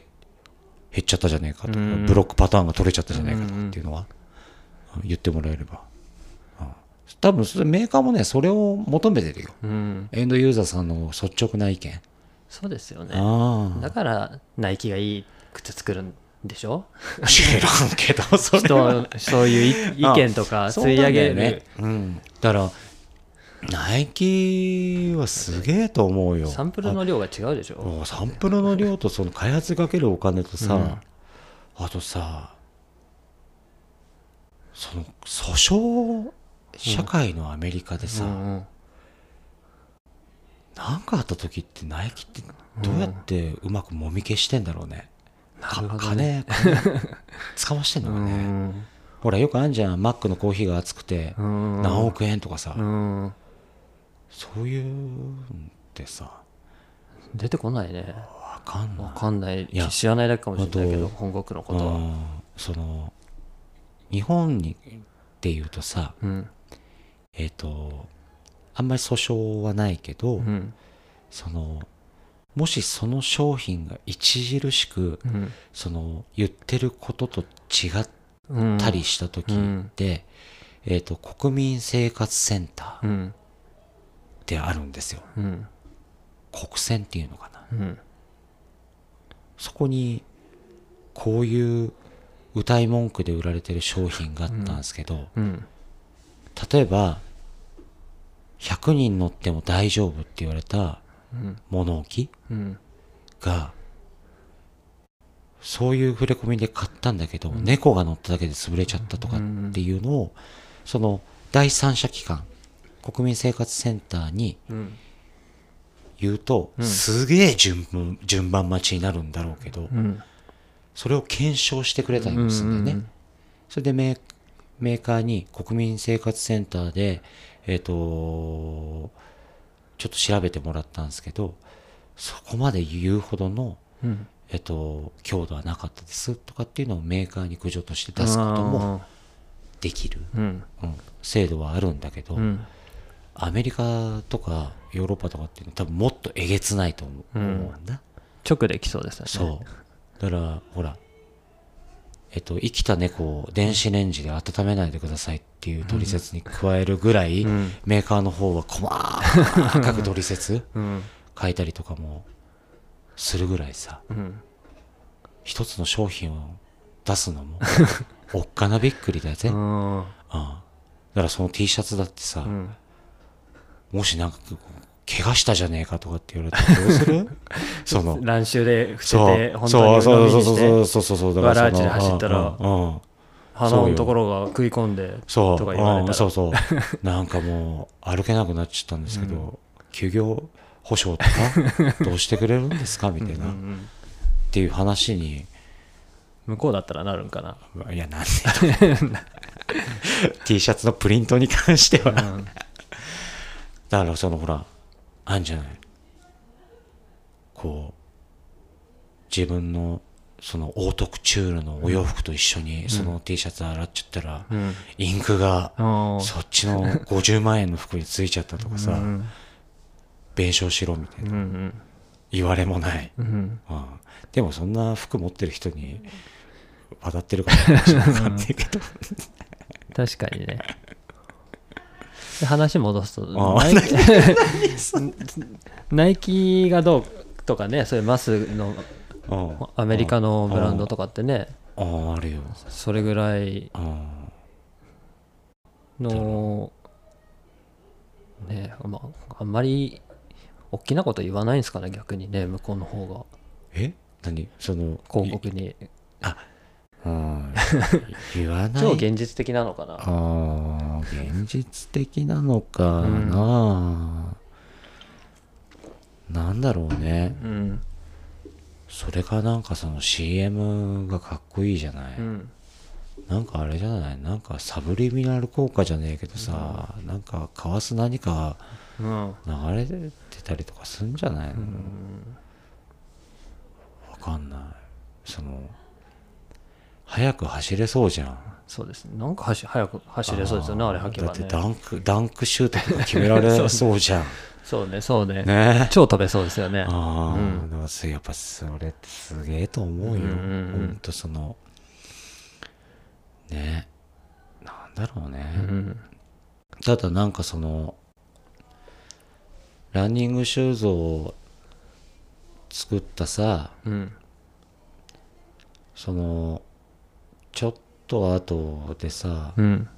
減っちゃったじゃねえかとか、うん。ブロックパターンが取れちゃったじゃねえかとかっていうのは、うん言ってもらえれば、うん。多分それメーカーもねそれを求めてるよ。うん。エンドユーザーさんの率直な意見。そうですよね。あだからナイキがいい靴作るんでしょ？あ知らんけどそれは。人そういうい意見とか吸い上げる、うん、だからナイキはすげえと思うよ。サンプルの量が違うでしょ？サンプルの量とその開発かけるお金とさ、うん。あとさその訴訟社会のアメリカでさ、うんうん。なんかあった時ってナイキってどうやってうまくもみ消してんだろうね金金使わしてんのうかね、ん。ほらよくあんじゃん。マックのコーヒーが熱くてうん。何億円とかさ、うん。そういうんってさ。出てこないね。わかんない。わかんない。いや知らないだけかもしれないけど本国のことは。うん。その日本にっていうとさうん。えっ、とあんまり訴訟はないけど、うん。そのもしその商品が著しくうん。その言ってることと違っうんたりした時って、えっ、と国民生活センターうん。ってあるんですよ。うん。国選っていうのかな。うん。そこにこういう歌い文句で売られてる商品があったんですけど、うん。例えば100人乗っても大丈夫って言われたうん物置？うん。がそういう触れ込みで買ったんだけど、猫が乗っただけで潰れちゃったとかっていうのをその第三者機関国民生活センターにうん。言うと、うん。すげえ順番順番待ちになるんだろうけど、うん。それを検証してくれたりもするんだよね。それでメーカーに国民生活センターで、えっ、と、ちょっと調べてもらったんですけど、そこまで言うほどの、うん。えっ、と、強度はなかったですとかっていうのをメーカーに苦情として出すこともできる、うん。うん。制度はあるんだけど、うん。アメリカとかヨーロッパとかっていうのは多分もっとえげつないと思う,、うん。んだ。直できそうですよね。そう。だから、ほら、えっと、生きた猫を電子レンジで温めないでくださいっていう取説に加えるぐらい、うん。メーカーの方は細かく取説 うん。書いたりとかもするぐらいさ、うん。一つの商品を出すのも、おっかなびっくりだぜ。ううん。んだからその T シャツだってさ、うん。もしなんか、怪我したじゃねえかとかって言われたらどうする？その、乱臭で伏せそう。て本そう当にそうそうそうそうそうそう。わらあちで走ったらうんう鼻のところが食い込んでそう。とか言われたら。うんそうそう。なんかもう歩けなくなっちゃったんですけど、休業保障とか？どうしてくれるんですか？みたいな、っうんうん。ていう話に。向こうだったらなるんかな、いやなんで T シャツのプリントに関しては、うん。だからそのほらあんじゃない？こう自分のそのオートクチュールのお洋服と一緒にその T シャツ洗っちゃったら、うん。インクがそっちの50万円の服についちゃったとかさ、うん。弁償しろみたいうんうなん。言われもない、うん。うんでもそんな服持ってる人に 渡ってるかどうかわかんないけど。確かにね。で話戻すとあナイキ。ナイキがどうとかねそういうマスのうんアメリカのブランドとかってね。あああるよ。それぐらい。あのねまああんまり大きなこと言わないんですかね逆にね向こうの方が。え？何？その広告に。うん言わない。超現実的なのかな？ああ現実的なのかな、なんだろうね。うん。それかなんかその CM がかっこいいじゃない、うん。なんかあれじゃない？なんかサブリミナル効果じゃねえけどさ、なんかかわす何かうん。流れてたりとかすんじゃないの、わかんない。その速く走れそうじゃん。そうですね。なんか走早く走れそうですよねあれ履けばね。だってダンクダンクシュートとか決められ そうじゃん。そうねそうね。ね。超飛べそうですよね。ああ、うん。やっぱそれってすげえと思うよ、うんうんうん。ほんとそのね。なんだろうね、うん。ただなんかそのランニングシューズを作ったさうん。そのちょっと後でさうん。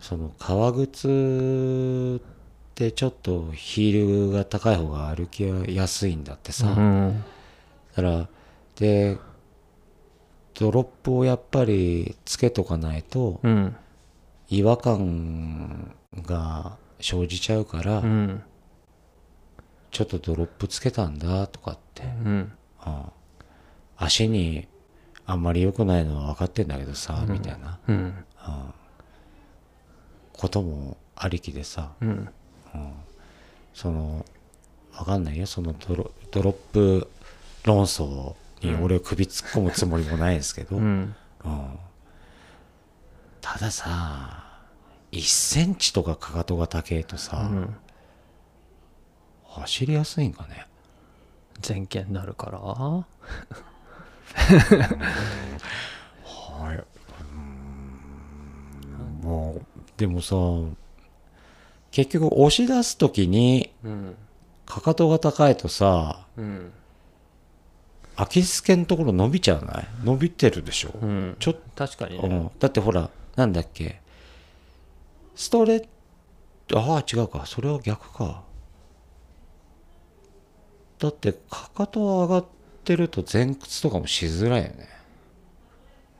その革靴ってちょっとヒールが高い方が歩きやすいんだってさ、うん。だからでドロップをやっぱりつけとかないとうん。違和感が生じちゃうから、うん。ちょっとドロップつけたんだとかって、うん。ああ。足にあんまり良くないのは分かってんだけどさ、みたいな。うん。こともありきでさ。うん。その分かんないよ。そのドロドロップ論争に俺を首突っ込むつもりもないですけど、うん。うん。たださ1センチとかかかとが高えとさ、うん。走りやすいんかね。前傾になるから？はい。うん。もうでもさ結局押し出す時にうんかかとが高いとさうん。アキレス腱のところ伸びちゃわない？伸びてるでしょ、うん。ちょっと、確かにね。うん。だってほらなんだっけ？ストレッああ違うか。それは逆か。だってかかと上がってると前屈とかもしづらいよね。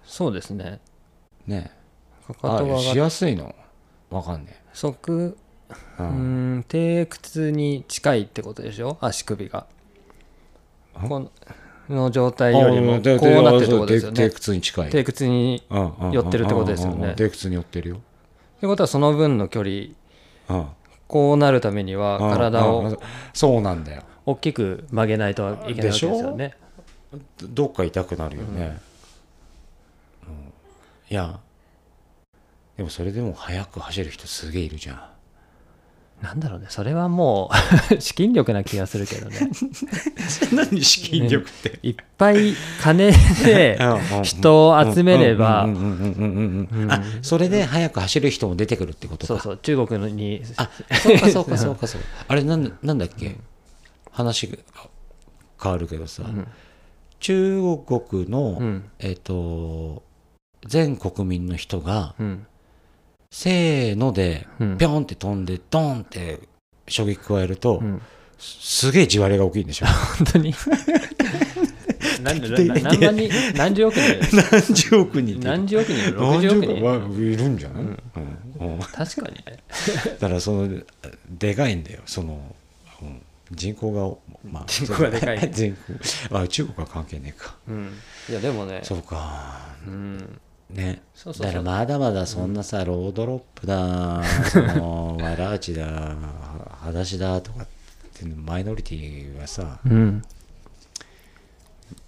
そうですね。ね。かかとがあしやすいの？わかんね側え、ううんん低屈に近いってことでしょ？足首が。この状態よりもこうなってるってことですよで低ね屈に近い。低屈に寄ってるってことですよね。低屈に寄ってるよってことはその分の距離うんこうなるためには体をそうなんだよ大きく曲げないといけないですよね。どっか痛くなるよね、うん。いやでもそれでも速く走る人すげえいるじゃん。なんだろうね。それはもう 資金力な気がするけどね。何資金力って、いっぱい金で人を集めれば。それで速く走る人も出てくるってことか。そうそう。中国にあそうかそうかそうかそうか。あれなんなんだっけ？話が変わるけどさ、ん。中国の、うん。えっ、と全国民の人がうん。せーのでうん。ピョンって飛んでドンって衝撃加えると、うん。すげえ地割れが大きいんでしょ。本当に？何万人？何十億人？何十億人何十億人？いる何 ?60 十億人？いるんじゃない、うん。うん。確かにね。だからそのでかいんだよ。その、うん人口がまあ人口がでかい 人口。あ中国は関係ねえか。うん。いやでもね。そうか。うん。ね。そうそうだからまだまだそんなさ、ロードロップだ そのワラーチだは裸足だとかっていうのマイノリティはさうん。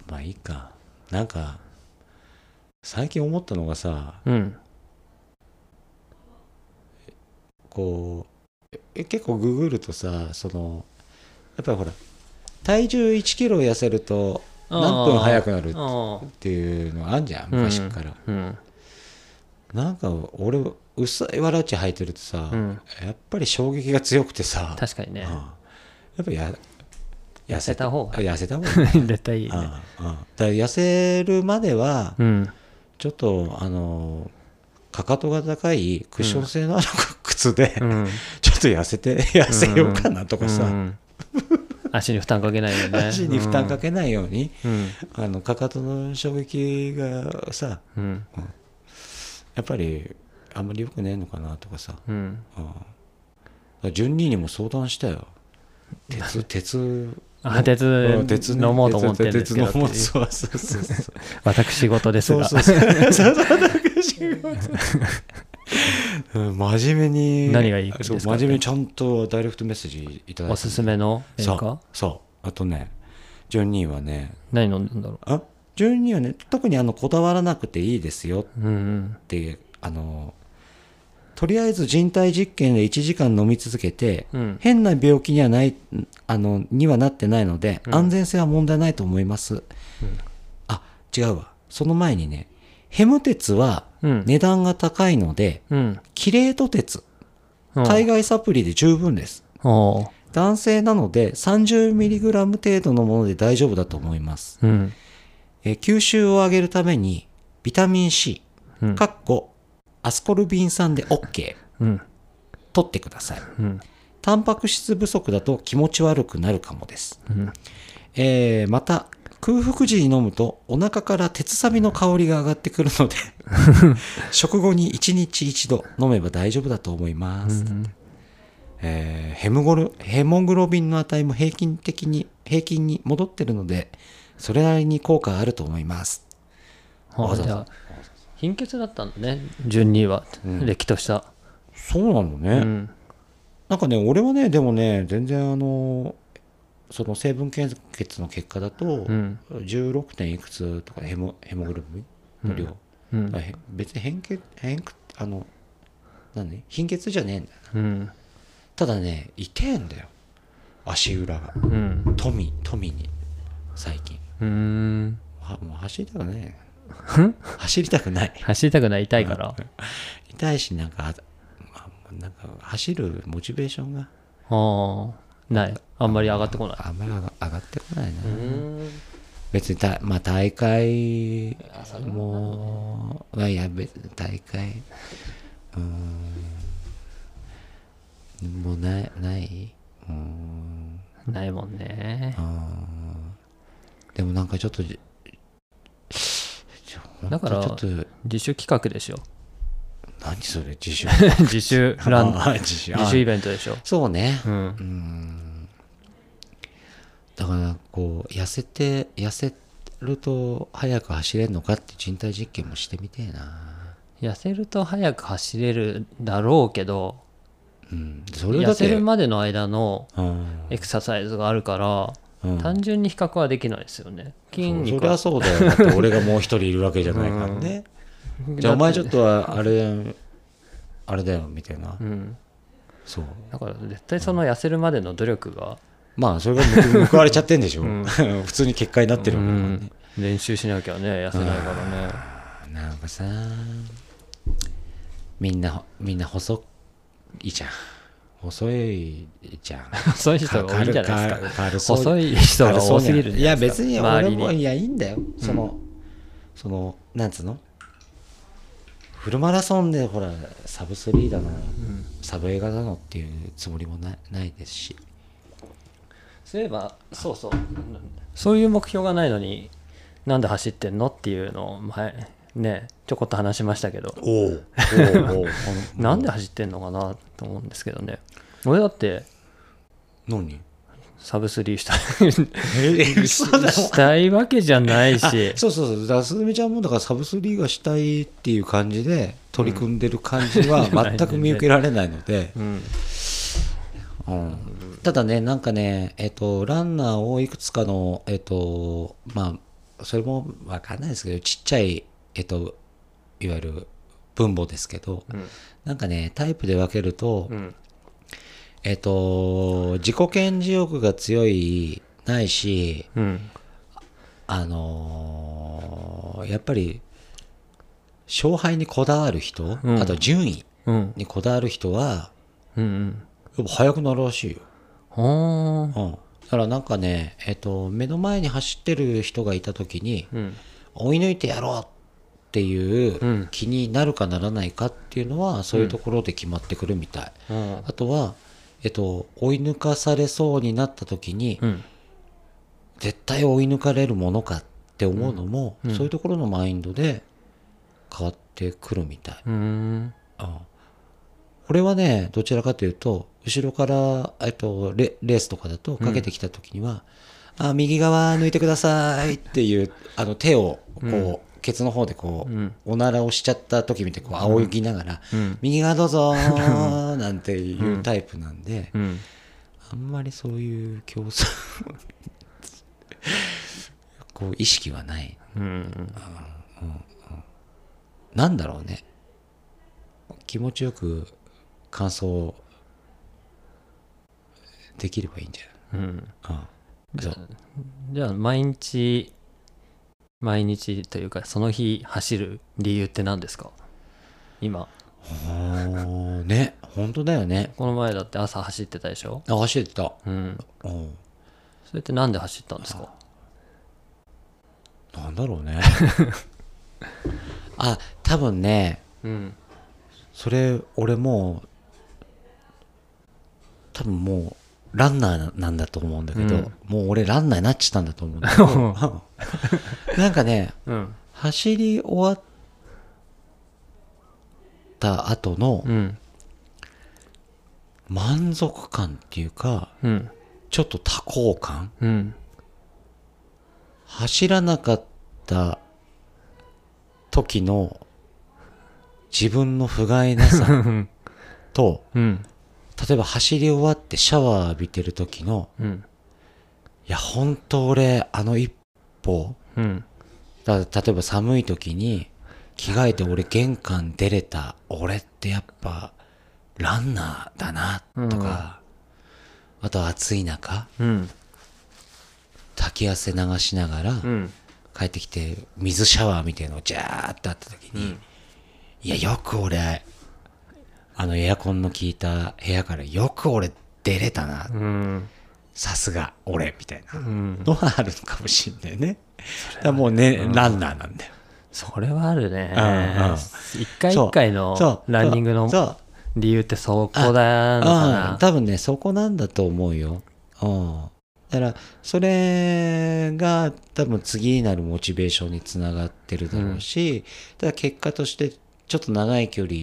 まあいいか。なんか最近思ったのがさうん。こうえ結構ググるとさそのやっぱりほら体重1キロ痩せると何分早くなるあっていうのあんじゃんあ昔から、うん。なんか俺薄いわらち履いてるとさ、うん。やっぱり衝撃が強くてさ。確かにね。うん。やっぱや痩せた方が。あ痩せた方がいい 絶対いいね。うんうん。だから痩せるまではうん。ちょっとあのかかとが高いクッション性のある 靴で、うん。ちょっと痩せて痩せようかなとかさ、うん 足に負担かけないようにね。足に負担かけないように、うん。あのかかとの衝撃がさうん。やっぱりあんまり良くねえのかなとかさ、うん。順兄にも相談したよ。鉄鉄あ鉄うん鉄ね飲もうと思ってるんですけど鉄うそうそうそうそう。私事ですが。そうそうそう。そうそうう。ん 真面目に何がいいですか？そう真面目にちゃんとダイレクトメッセージいただいて。おすすめの映そう。画そう。あとね順兄はね何飲んだんだろあ順兄はね特にあのこだわらなくていいですよううんってあのとりあえず人体実験で1時間飲み続けて、うん。うん変な病気にはないあのにはなってないので、うん。安全性は問題ないと思います、あ違うわ。その前にねヘム鉄はうん値段が高いので、うん。キレート鉄。うん。海外サプリで十分です。男性なので 30mg 程度のもので大丈夫だと思います、うん。えー吸収を上げるためにビタミン C うん。かっこアスコルビン酸で OK うん。取ってください。うん。タンパク質不足だと気持ち悪くなるかもです、うん。えーまた空腹時に飲むとお腹から鉄サビの香りが上がってくるので 食後に1日1度飲めば大丈夫だと思います、えーヘモグロヘモグロビンの値も平均的に平均に戻ってるのでそれなりに効果があると思います。あじゃあ貧血だったんだね順にはうん。れっきとしたそうなのね、うん。なんかね俺はねでもね全然あのその成分献血の結果だと、うん。16点いくつとかヘモヘモグロビンの量、うん。別に変血変あの何？貧血じゃねえんだようん。ただね痛えんだよ。足裏が。うん。富富に最近。うん。はもう走りたくない走りたくない。走りたくない痛いから？痛いしなんかあまなんか走るモチベーションが。ああない。あんまり上がってこない。あんまり上が上がってこないな、うん。別にた、まあ、大会もう、まあ、いや別に大会うーん。もうないない？うーん。ないもんね。でもなんかちょっとだからほんとちょっと自主企画でしょ何それ自主 自主ランあ自主あ自主イベントでしょ。そうね。ううん。ーん。だからこう痩せて痩せると早く走れるのかって人体実験もしてみてえな。痩せると早く走れるだろうけどうん。それ痩せるまでの間のうん。エクササイズがあるからうん。単純に比較はできないですよね。筋そ肉はりゃそうだよ。だって俺がもう一人いるわけじゃないからね じゃあお前ちょっとはあれ あれだよみたいな。うん。そう。だから絶対その痩せるまでの努力がまあそれが報報われちゃってんでしょ、うん。普通に結果になってるうわけだからね。ん。練習しなきゃね痩せないからね。なんかさみんなみんな細いじゃん。細いじゃん。細い人が多いんじゃないですか。か細い人が多すぎるんいや別に周りに。俺もいやいいんだよ。その、そのなんつうの？フルマラソンでほらサブスリーだの、サブ映画だのっていうつもりもないないですし。そういえばそうそう。そういう目標がないのになんで走ってんのっていうのを前ねちょこっと話しましたけど。おおおお なんで走ってんのかなと思うんですけどね。俺だって何？サブスリーしたしたいわけじゃないあしそうそうそう。だすずめちゃんもだからサブスリーがしたいっていう感じで取り組んでる感じはうん。全く見受けられないので、うん。うん、ただねなんかねえっとランナーをいくつかのえっとまあそれもわかんないですけどちっちゃいえっといわゆる分母ですけどうん。なんかねタイプで分けると、うんえっと自己顕示欲が強いないしうん。あのーやっぱり勝敗にこだわる人、うん。あと順位うん。にこだわる人はうんうん。やっぱ速くなるらしいよ、うん、だからなんかね、えっと、目の前に走ってる人がいた時にうん。追い抜いてやろうっていううん。気になるかならないかっていうのはそういうところで決まってくるみたい、うん。あとは、えっと、追い抜かされそうになった時に、うん。絶対追い抜かれるものかって思うのも、うん。そういうところのマインドで変わってくるみたい。うん。うんこれはねどちらかというと後ろから、えっと、レレースとかだとかけてきた時には「あ右側抜いてください」っていうあの手をこう、ケツの方でこう、うん。おならをしちゃった時見てこう仰ぎながら「うん。右側どうぞー」なんていうタイプなんで、うん。あんまりそういう競争 こう意識はない。うん。なんだろうね。気持ちよく感想できればいいんじうん。ゃない、うん、じゃあ毎日毎日というかその日走る理由って何ですか？今。ね本当だよね。この前だって朝走ってたでしょ？あ走ってた。うん。う。んそれってなんで走ったんですか？なんだろうね。あ多分ね。うん。それ俺もう多分もうランナーなんだと思うんだけど、うん。もう俺ランナーになっちゃったんだと思うんだけど なんかねうん。走り終わった後のうん。満足感っていうかうん。ちょっと多幸感うん。走らなかった時の自分の不甲斐なさとうん例えば走り終わってシャワー浴びてる時のうん。いや本当俺あの一歩うん。だ例えば寒い時に着替えて俺玄関出れた俺ってやっぱランナーだなとか、あと暑い中うん。滝汗流しながらうん。帰ってきて水シャワーみたいのをジャーってあった時に、いやよく俺あのエアコンの効いた部屋からよく俺出れたな。うん。さすが俺みたいな。うん。のがあるのかもしんないね。だもうね、ランナーなんだよ。それはあるね。うんうん。一回一回のランニングの理由ってそこだのかうん。な多分ねそこなんだと思うよ。うん。だからそれが多分次になるモチベーションにつながってるだろうし、ただ結果としてちょっと長い距離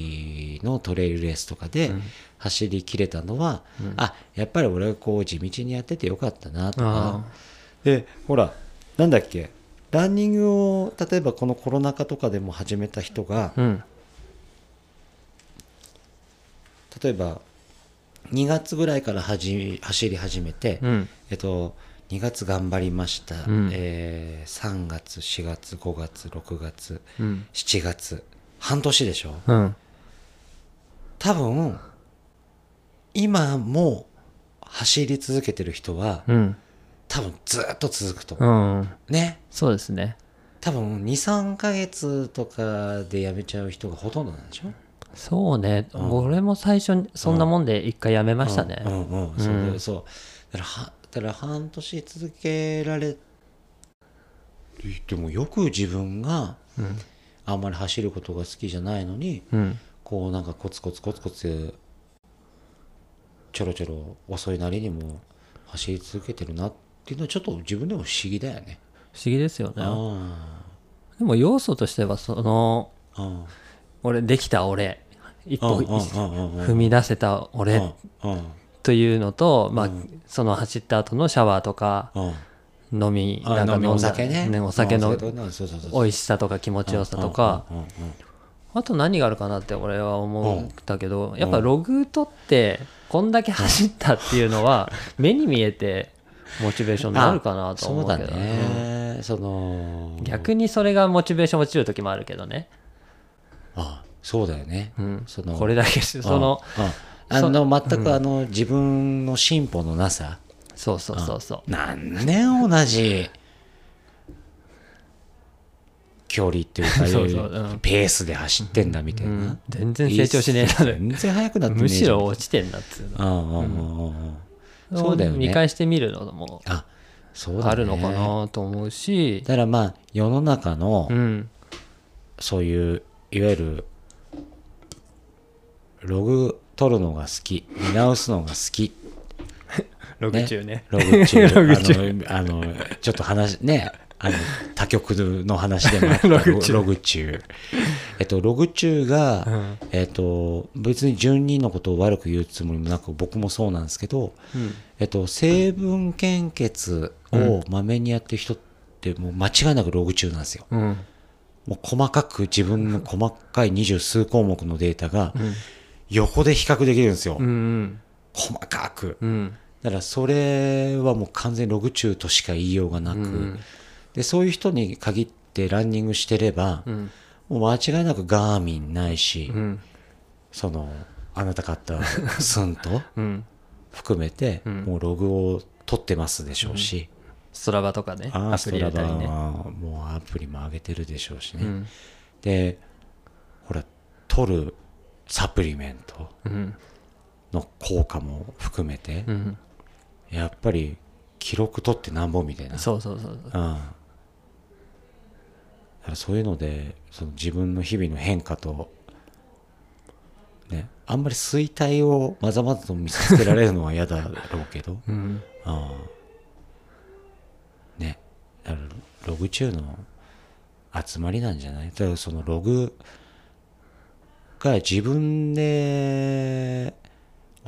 のトレイルレースとかで走りきれたのは、あやっぱり俺はこう地道にやっててよかったなとか。でほらなんだっけランニングを例えばこのコロナ禍とかでも始めた人がうん。例えば2月ぐらいから走り始めて、うん。えっと、2月頑張りました、うん。えー3月4月5月6月うん。7月半年でしょ？うん。多分今も走り続けてる人はうん。多分ずっと続くと思う、うん。ね？そうですね。多分23ヶ月とかで辞めちゃう人がほとんどなんでしょ？そうね、俺も最初にそんなもんで一回やめましたね、うん。うん。うん、そう。だそう。だからはだから半年続けられでもよく自分がうんあんまり走ることが好きじゃないのにうん。こうなんかコツコツコツコツちょろちょろ遅いなりにも走り続けてるなっていうのはちょっと自分でも不思議だよね思議ですよねあでも要素としてはその俺できた俺一歩踏み出せたうん俺うんというのと、まあうんその走った後のシャワーとかうん飲みなんか飲んだお酒ね。お酒の美味しさとか気持ちよさとか。あと何があるかなって俺は思ったけどん。やっぱログ取ってこんだけ走ったっていうのは 目に見えてモチベーションになるかなと思うけど。ね。その。逆にそれがモチベーション落ちる時もあるけどね、あそうだよね。うん、その。これだけしそのああの全くあの自分の進歩のなさそうそうそうそう。何年同じ距離っていうか そうそう。うん。ペースで走ってんだみたいな、うん。全然成長しねえな。全然速くなってむしろ落ちてんなっつうの。うんそうだよね。見返してみるのもあそうだね。あるのかなと思うし、だからまあ世の中のうん。そういういわゆるログ取るのが好き見直すのが好きログ中ね。ログ中。ログ中。あのあのちょっと話ねあの他局の話でもあった。ログ中。ログ中。えっとログ中が、うん。えっと別に順人のことを悪く言うつもりもなく僕もそうなんですけど、うん。えっと、成分献血をまめにやってる人ってもう間違いなくログ中なんですよ。うん。もう細かく自分の細かい二十数項目のデータが横で比較できるんですよ。うんうん。細かく。うんだからそれはもう完全にログ中としか言いようがなく、うん。でそういう人に限ってランニングしてれば、うん。もう間違いなくガーミンないし、うん。そのあなた買ったスンと うん。含めて、ん。もうログを取ってますでしょうし、ストラバとかねああアプリやったりね。ストラバはもうアプリも上げてるでしょうしね、うん。でほら取るサプリメントうん。の効果も含めて、うんやっぱり記録取ってなんぼみたいな。そうそうそうそう。うん、だからそういうのでその自分の日々の変化と、ね、あんまり衰退をまざまざと見せつけられるのは嫌だろうけど、うん。ああね。ログ中の集まりなんじゃない？だからそのログが自分で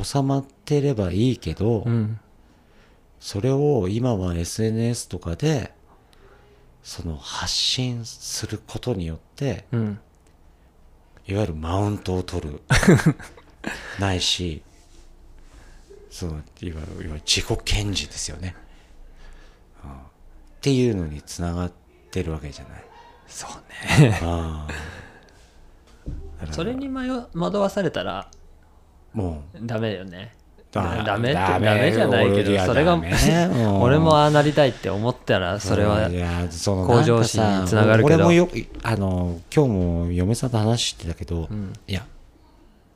収まってればいいけど、うんそれを今は SNS とかでその発信することによってうん。いわゆるマウントを取る。ないしそのいわゆるいわゆる自己顕示ですよね、うんっていうのにつながってるわけじゃない。そうね。それに迷惑わされたらもダメだよね。うダダメダダメじゃないけどそれが 俺もああなりたいって思ったらそれは向上心につながるけど。俺もよあの今日も嫁さんと話してたけど、うん。いや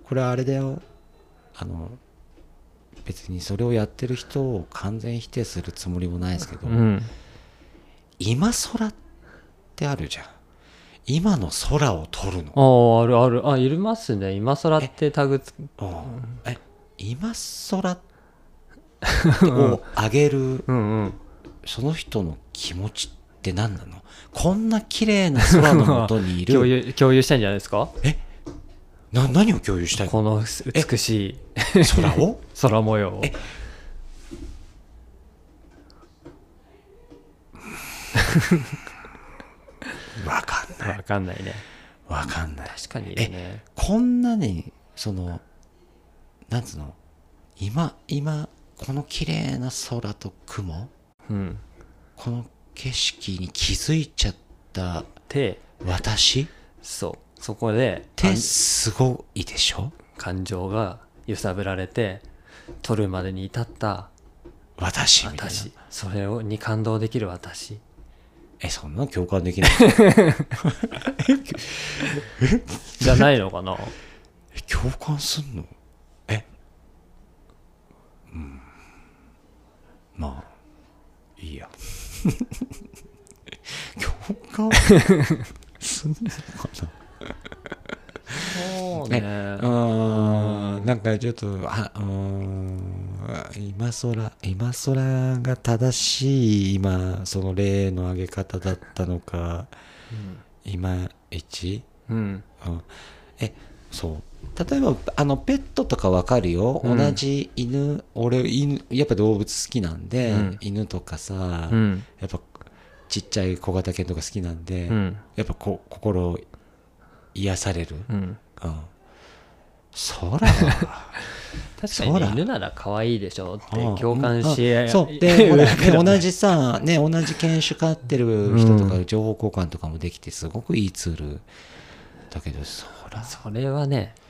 これはあれだよ。あの別にそれをやってる人を完全否定するつもりもないですけど、うん。今空ってあるじゃん。今の空を撮るの。あああるある。あいりますね。今空ってタグつうん。え今空を上げるうんうん。その人の気持ちって何なの？こんな綺麗な空のもとにい共る有共有したんじゃないですか？な何を共有したいの？この美しい。空を？空模様を。わかんない。わかんないね。わかんない。確かにね。こんなにそのなんつうの？今今この綺麗な空と雲？うん。この景色に気づいちゃったで私？っそう。そこでてすごいでしょ？感情が揺さぶられて取るまでに至った私みたいな。私。それをに感動できる私。えそんな共感できない？じゃないのかな？え共感すんのえうんまあいいや。共感すんのかなそうね。ねうなんかちょっとあうーん今空今空が正しい今その例の上げ方だったのか今一？うん。うんえそう例えばあのペットとかわかるよ、うん。同じ犬。俺犬やっぱ動物好きなんで、うん。犬とかさ、うん。やっぱちっちゃい小型犬とか好きなんで、うん。やっぱこ心癒される、うん。うん、そら。確かにそうだね犬なら可愛いでしょってうん。共感し合うん。そう。で 同じさ、ね、同じ犬種飼ってる人とか情報交換とかもできてすごくいいツールだけどそら。それはねあ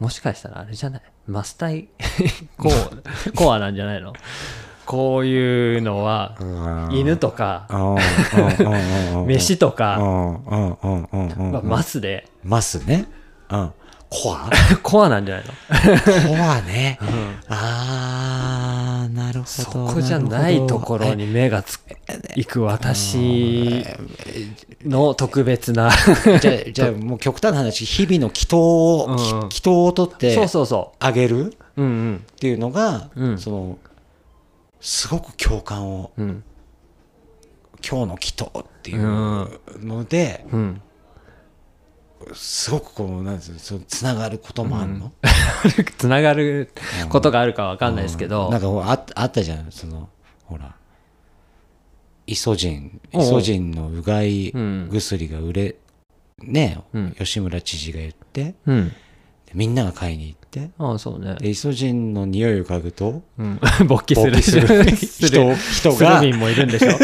もしかしたらあれじゃない？マスタイ？コア コアなんじゃないの？こういうのは犬とか飯とか、まあ、マスで。マスね。うん。コア？コアなんじゃないの？コアね。あー、なるほど。そこじゃないところに目がついく私の特別な。え。じゃあ、じゃあもう極端な話、日々の祈祷を、うんき祈祷をとってそうそうそあげる？っううん。ていうのが、うん。その、すごく共感を、うん。うん今日の祈祷っていうので、うんすごくこう、なんですそうつながることもあるの、つながることがあるかわかんないですけど、なんかほらあっあったじゃんそのほらイソジンイソジンのうがいうん薬が売れねうん。吉村知事が言ってみんなが買いに行ってああそうね、でイソジンの匂いを嗅ぐとうん、勃起する。する。す人る。人が。スルもいるんでしょ？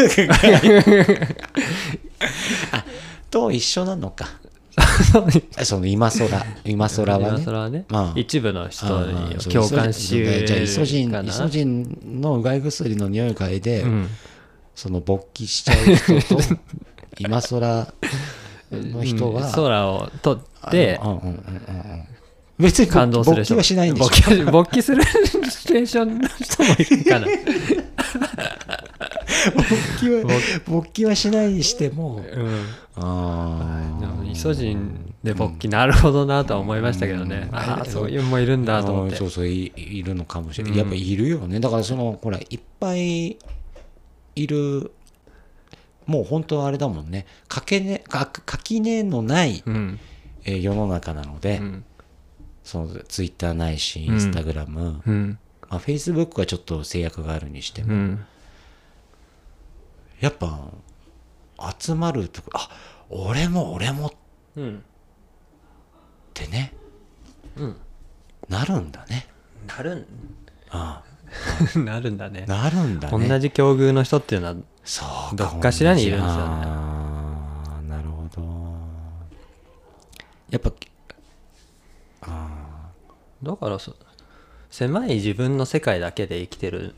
と一緒なのか その今空今空はね。今はね、まあ。一部の人あに共感しイソジンじゃあイソジンイソジンのうがい薬の匂いを嗅いで、うん。その勃起しちゃう人と 今空の人は、うん。空を取って別に感動する勃起はしないんでしょ勃起するシチュエーションの人もいるかな 勃起は勃起。はしないにしてもうん。あでもイソジンで勃起なるほどなとは思いましたけどね、ああそういうのもいるんだと思って。そうそういいるのかもしれない、うん。やっぱいるよね。だからそのほらいっぱいいるもう本当はあれだもんね。垣根か垣根のない、うん。えー世の中なので、うん。そのツイッターないしインスタグラム、うん。まあ、フェイスブックはちょっと制約があるにしても、うんやっぱ集まるとこあ俺も俺も。っうん。てね。うん。なるんだね。なるん。あ なるんだね。あなるんだね。同じ境遇の人っていうのはそうどっかしらにいるんですよね。あーなるほど。やっぱだからそ狭い自分の世界だけで生きてる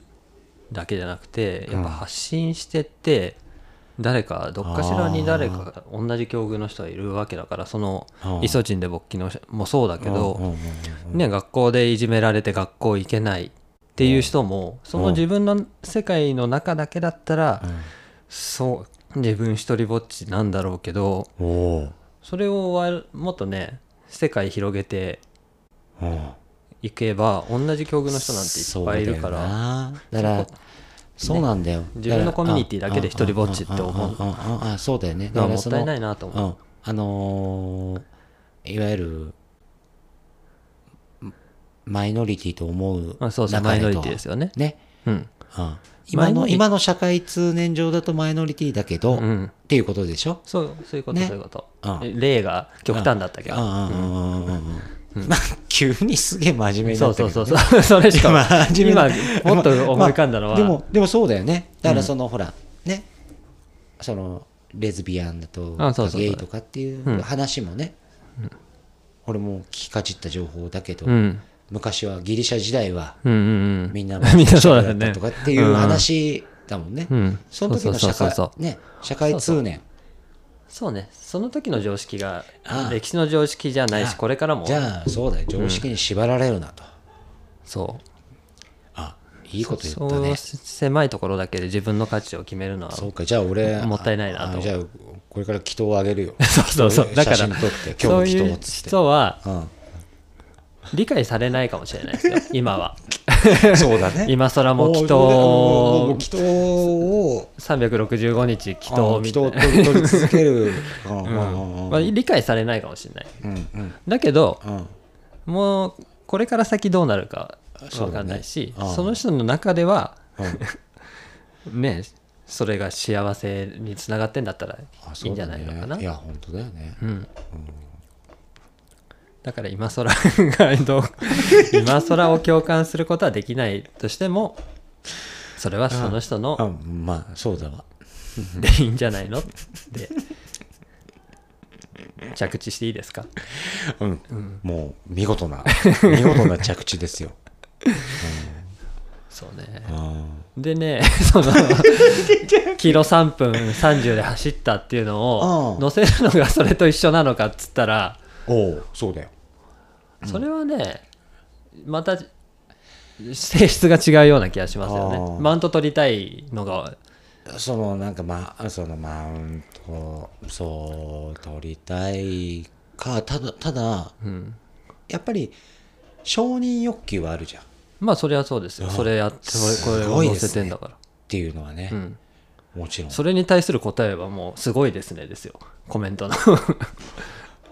だけじゃなくてやっぱ発信してって、誰かどっかしらに誰か同じ境遇の人がいるわけだからそのイソジンで勃起の人もそうだけど、ね、学校でいじめられて学校行けないっていう人もその自分の世界の中だけだったらそう自分一人ぼっちなんだろうけどそれをわもっとね世界広げて行けば同じ境遇の人なんていっぱいいるから。だからそうなんだよ、ね、自分のコミュニティだけで一人ぼっちって思う。あそうだよね。だもったいないなと思う、うん、あのー、いわゆるマイノリティと思うあそうそうマイノリティですよね。ね、うん、うん、今の今の社会通念上だとマイノリティだけど、うん、っていうことでしょ？そうそういうこと、ね、そういうこと、うん、例が極端だったけど、うん、うんうんうんうん。まあ急にすげえ真面目にそなったけど、うそうね、そうそう。それしかも真面目な今、もっと思い浮かんだのは、でもでもそうだよね。だからその、ほらね。そのレズビアンだとあそうそうそう。ゲイとかっていう話もね、俺も聞きかじった情報だけど、うん。昔はギリシャ時代はうんうんうん。みんな みんなそうだよね。ったとかっていう話だもんね、うん。その時の社会そうそうそうそう。ね社会通念そうね。その時の常識が歴史の常識じゃないし、あこれからも。じ、ゃあそうだよ。常識に縛られるなと、そう。あいいこと言ったね。狭いところだけで自分の価値を決めるのは、そうか。じゃあ俺もったいないなと。あじゃあこれから祈祷をあげるよ。そうそうそう。だから、そういう人は、うん理解されないかもしれないですよ 今は。そうだね。今更も祈祷。祈祷を。365日祈あ祷みたいな。祈祷を取り続ける。まあ、理解されないかもしれない。うんうん。だけどうん。もうこれから先どうなるか分かんないしそ,、の人の中ではうん。ねそれが幸せにつながってんだったらあいいんじゃないのかな、いや本当だよね。うんだから今更がどう 今更を共感することはできないとしてもそれはその人のあまあそうだわ。でいいんじゃないの？で着地していいですか？うん。もう見事な見事な着地ですよ。そうね。あでねそのキロ3分30で走ったっていうのをうん乗せるのがそれと一緒なのかっつったらーおう。そうだよ。それはねまた性質が違うような気がしますよね。マウント取りたいのが。そのなんかまあそのマウントそう取りたいかただただうん。やっぱり承認欲求はあるじゃん。っまあそれはそうですよ。あそれやってこれすこれを載ごいですねせてんだから。ていうのはね。う、ん。もちろん。それに対する答えはもうすごいですねですよ。コメントの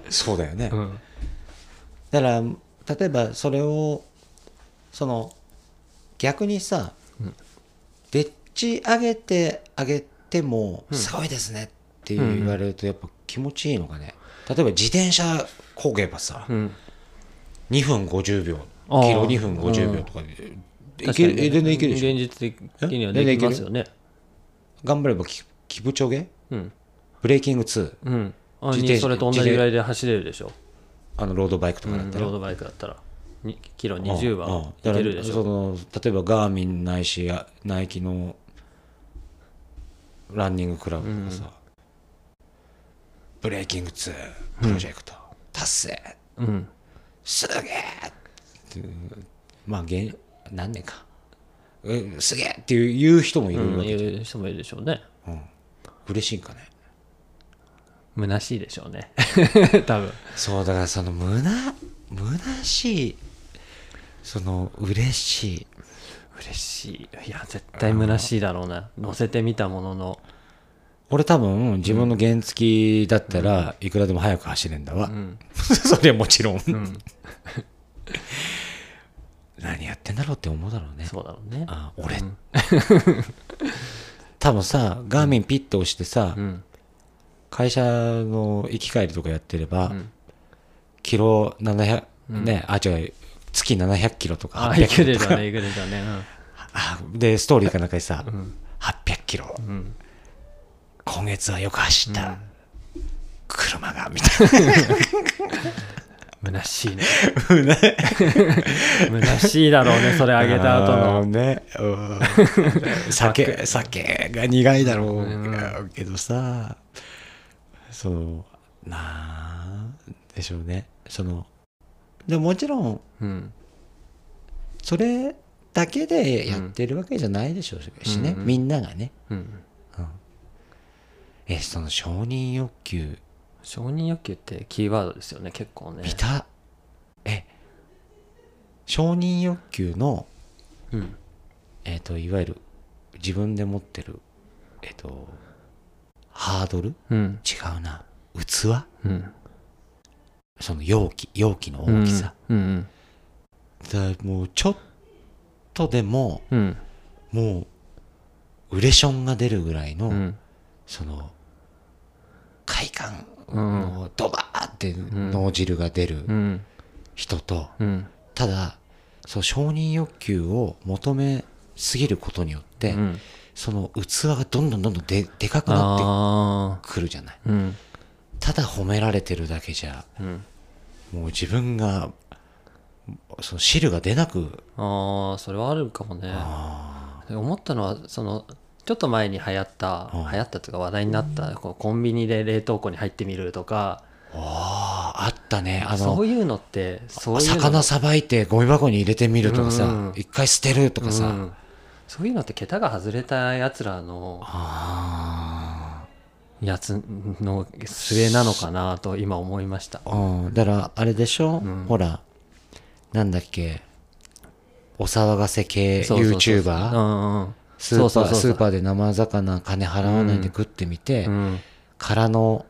そうだよね、うん。だから例えばそれをその逆にさ、でっち上げてあげてもすごいですねって言われるとやっぱ気持ちいいのかね。例えば自転車こげばさ、うん。2分50秒キロ2分50秒とかで、いける？え全然いけるでしょ？現実的にはできますよね。頑張ればキキブチョゲうん。ブレーキング2うん。あ自転にそれと同じぐらいで走れるでしょ？あのロードバイクとうんかだったら、ロードバイクだったら。にキロ20うんうんはいだからけるでしょ？その例えばガーミンないしあナイキのランニングクラブとかさ、ブレーキング2プロジェクト、達成。うん。すげえっていう。まあげん何年か。うんすげえっていう言う人もいるうん。わけで、いう人もいるでしょうね。うん。嬉しいんかね？虚しいでしょうね。多分。そうだからそのむな虚しいその嬉しい。嬉しい。いや絶対虚しいだろうな。乗せてみたものの。俺多分自分の原付だったらいくらでも速く走れんだわ、うん。それはもちろん、うん。何やってんだろうって思うだろうね。そうだろうね。あ俺、うん。多分さガーミンピッと押してさ、うん会社の行き帰りとかやってれば、ん。キロ700、ねあ違う月700キロとか800あいけキロとか。るよねいけるよね。あでストーリーかなんかにさ、ん。800キロ。うん。うん今月はよく走った、車がみたい虚しいね。虚しいだろうねそれなあげた後の。ね、うん。酒酒が苦いだろうけどさ、そのなんでしょうね。そのでももちろんうん。それだけでやってるわけじゃないでしょうしね、うんうん。みんながね。うん。えその承認欲求。承認欲求ってキーワードですよね結構ね。見た。え承認欲求のうん。えっ、といわゆる自分で持ってるえっ、とハードル？うん。違うな。器？うん。その容器容器の大きさ、うん。もうちょっとでもうん。もうウレションが出るぐらいの、うん。その快感うんのドバーって脳汁が出るうん。人と、うん。ただそう承認欲求を求めすぎることによって、うんその器がどんどんどんどんででかくなあってくるじゃない。あうん。ただ褒められてるだけじゃうん。もう自分がその汁が出なくああそれはあるかもね。あ思ったのはそのちょっと前に流行ったうん。流行ったというか話題になったこうコンビニで冷凍庫に入ってみるとか。ーあーあったね。あのそういうのってそういうの。魚さばいてゴミ箱に入れてみるとかさ、うん。一回捨てるとかさ、うんそういうのって桁が外れたやつらのあやつの末なのかなと今思いました。ーうん。だからあれでしょ、ん。ほらなんだっけ？お騒がせ系 YouTuber スーパースーパーで生魚金払わないで食ってみて、うん。空の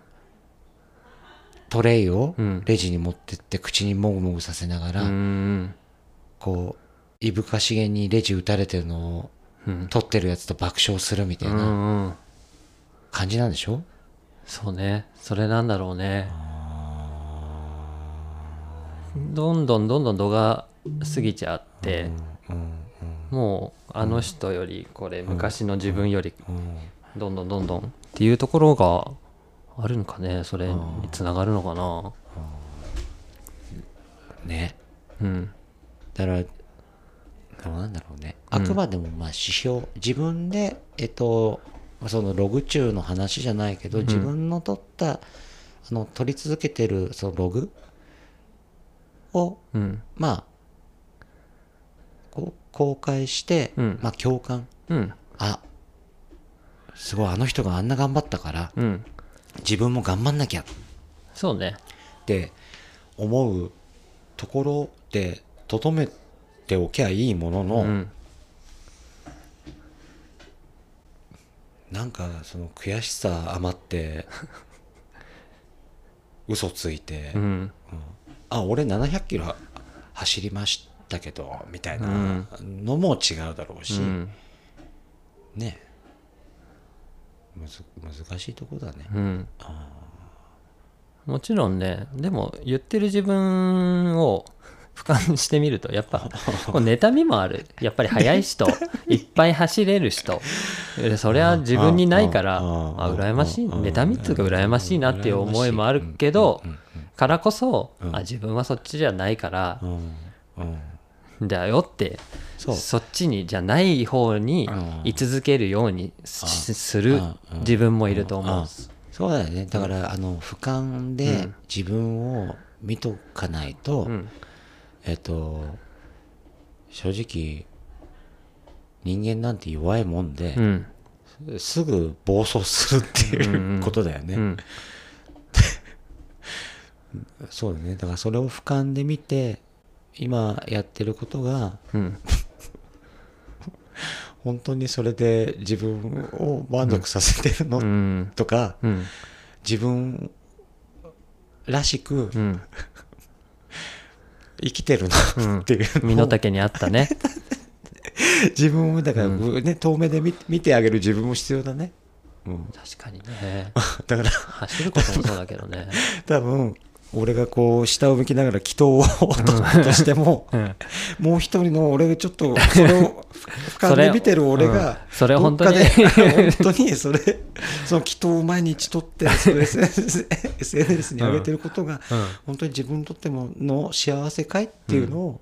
トレイをうん。レジに持ってって口にもぐもぐさせながら、うん。こういぶかしげにレジ打たれてるのをうん。取ってるやつと爆笑するみたいうんなうん感じなんでしょ、そうね。それなんだろうね。どんどんどんどん度が過ぎちゃってうんもうあの人よりこれ昔の自分よりうんどんどんどんどんっていうところがあるのかね。それにつながるのかな。ね。うん。だからなんだろうね。あくまでもまあ指標、自分でえっとまあそのログ中の話じゃないけど、自分の取ったあの取り続けてるそのログをうん。まあこう公開して、うん。まあ共感。うん。あすごいあの人があんな頑張ったからうん。自分も頑張んなきゃ。っそうね。て思うところでとどめておきゃいいものの、うん。なんかその悔しさ余って 嘘ついて、うん。あ俺700キロ走りましたけどみたいなのも違うだろうし、うん。ね。むず難しいとこだね、うん。もちろんねでも言ってる自分を俯瞰してみるとやっぱこう妬みもある。やっぱり速い人 いっぱい走れる人。えそれは自分にないから羨ましい。うん妬みっつうか羨ましいなっていう思いもあるけどからこそあ自分はそっちじゃないからだよってそっちにじゃない方にうん。居続けるようにしするうん自分もいると思う。うん。そうだよね。だから、あの俯瞰でうん。自分を見とかないと、うんえっと正直人間なんて弱いもんでう、ん。すぐ暴走するっていうことだよね、うん そうだね。だからそれを俯瞰で見て今やってることがうん。本当にそれで自分を満足させてるの、うん。とかうん。自分らしくうん生きてるうん。のっていう。身のをの丈にあったね。自分をだから、ね、遠目で見見てあげる自分も必要だね、うん、確かにね。だから。走ることもそうだけどね。多分俺がこう下を向きながら祈祷を取ったとしても、うん。もう一人の俺がちょっと それを俯瞰で見てる俺が、うん。それ本当に。本当にそれその祈祷を毎日取ってそれ SNS, に上げてることが、うん。本当に自分にとってもの幸せかいっていうのを、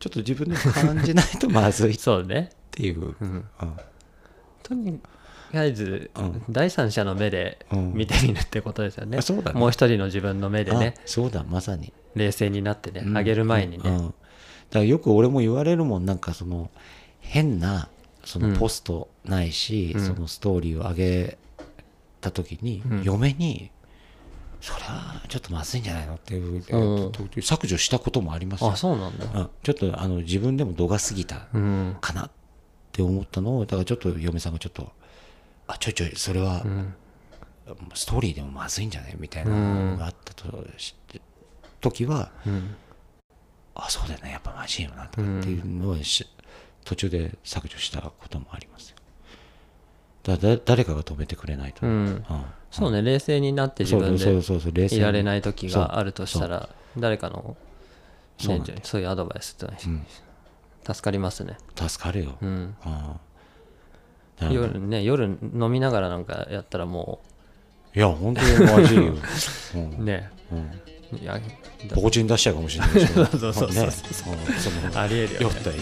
ちょっと自分で感じないとまずいっそうね。ていう、うん。うんとにかくうん。第三者の目でうん。見てみるってことですよね。うだね。もう一人の自分の目でね。あそうだまさに。冷静になってねうん。上げる前にね。うん。だからよく俺も言われるもんなんかその変なそのポストないし、うん。そのストーリーを上げた時に、うん。嫁にそれはちょっとまずいんじゃないのっていう、うん。削除したこともありますよ。あそうなんだ。うん。ちょっとあの自分でも度が過ぎたうん。かなって思ったのをだからちょっと嫁さんがちょっとあちょいちょいそれはうんストーリーでもまずいんじゃないみたいなのがあったとし時は、うん。あそうだよねやっぱマジよなとかっていうのはし、途中で削除したこともありますよ。だだ誰かが止めてくれないと、うん。うん。そうね冷静になって自分でそうそうそう冷静に。いられない時があるとしたら誰かのねそういうアドバイスってうん。助かりますね。助かるよ、うん。うん。だから夜ね夜飲みながらなんかやったらもいや本当にマジよ、うん。うね。うん、いやポコチン出しちゃうかもしれないでし。ょ そうそうそうそう。そのありえるよね。酔った勢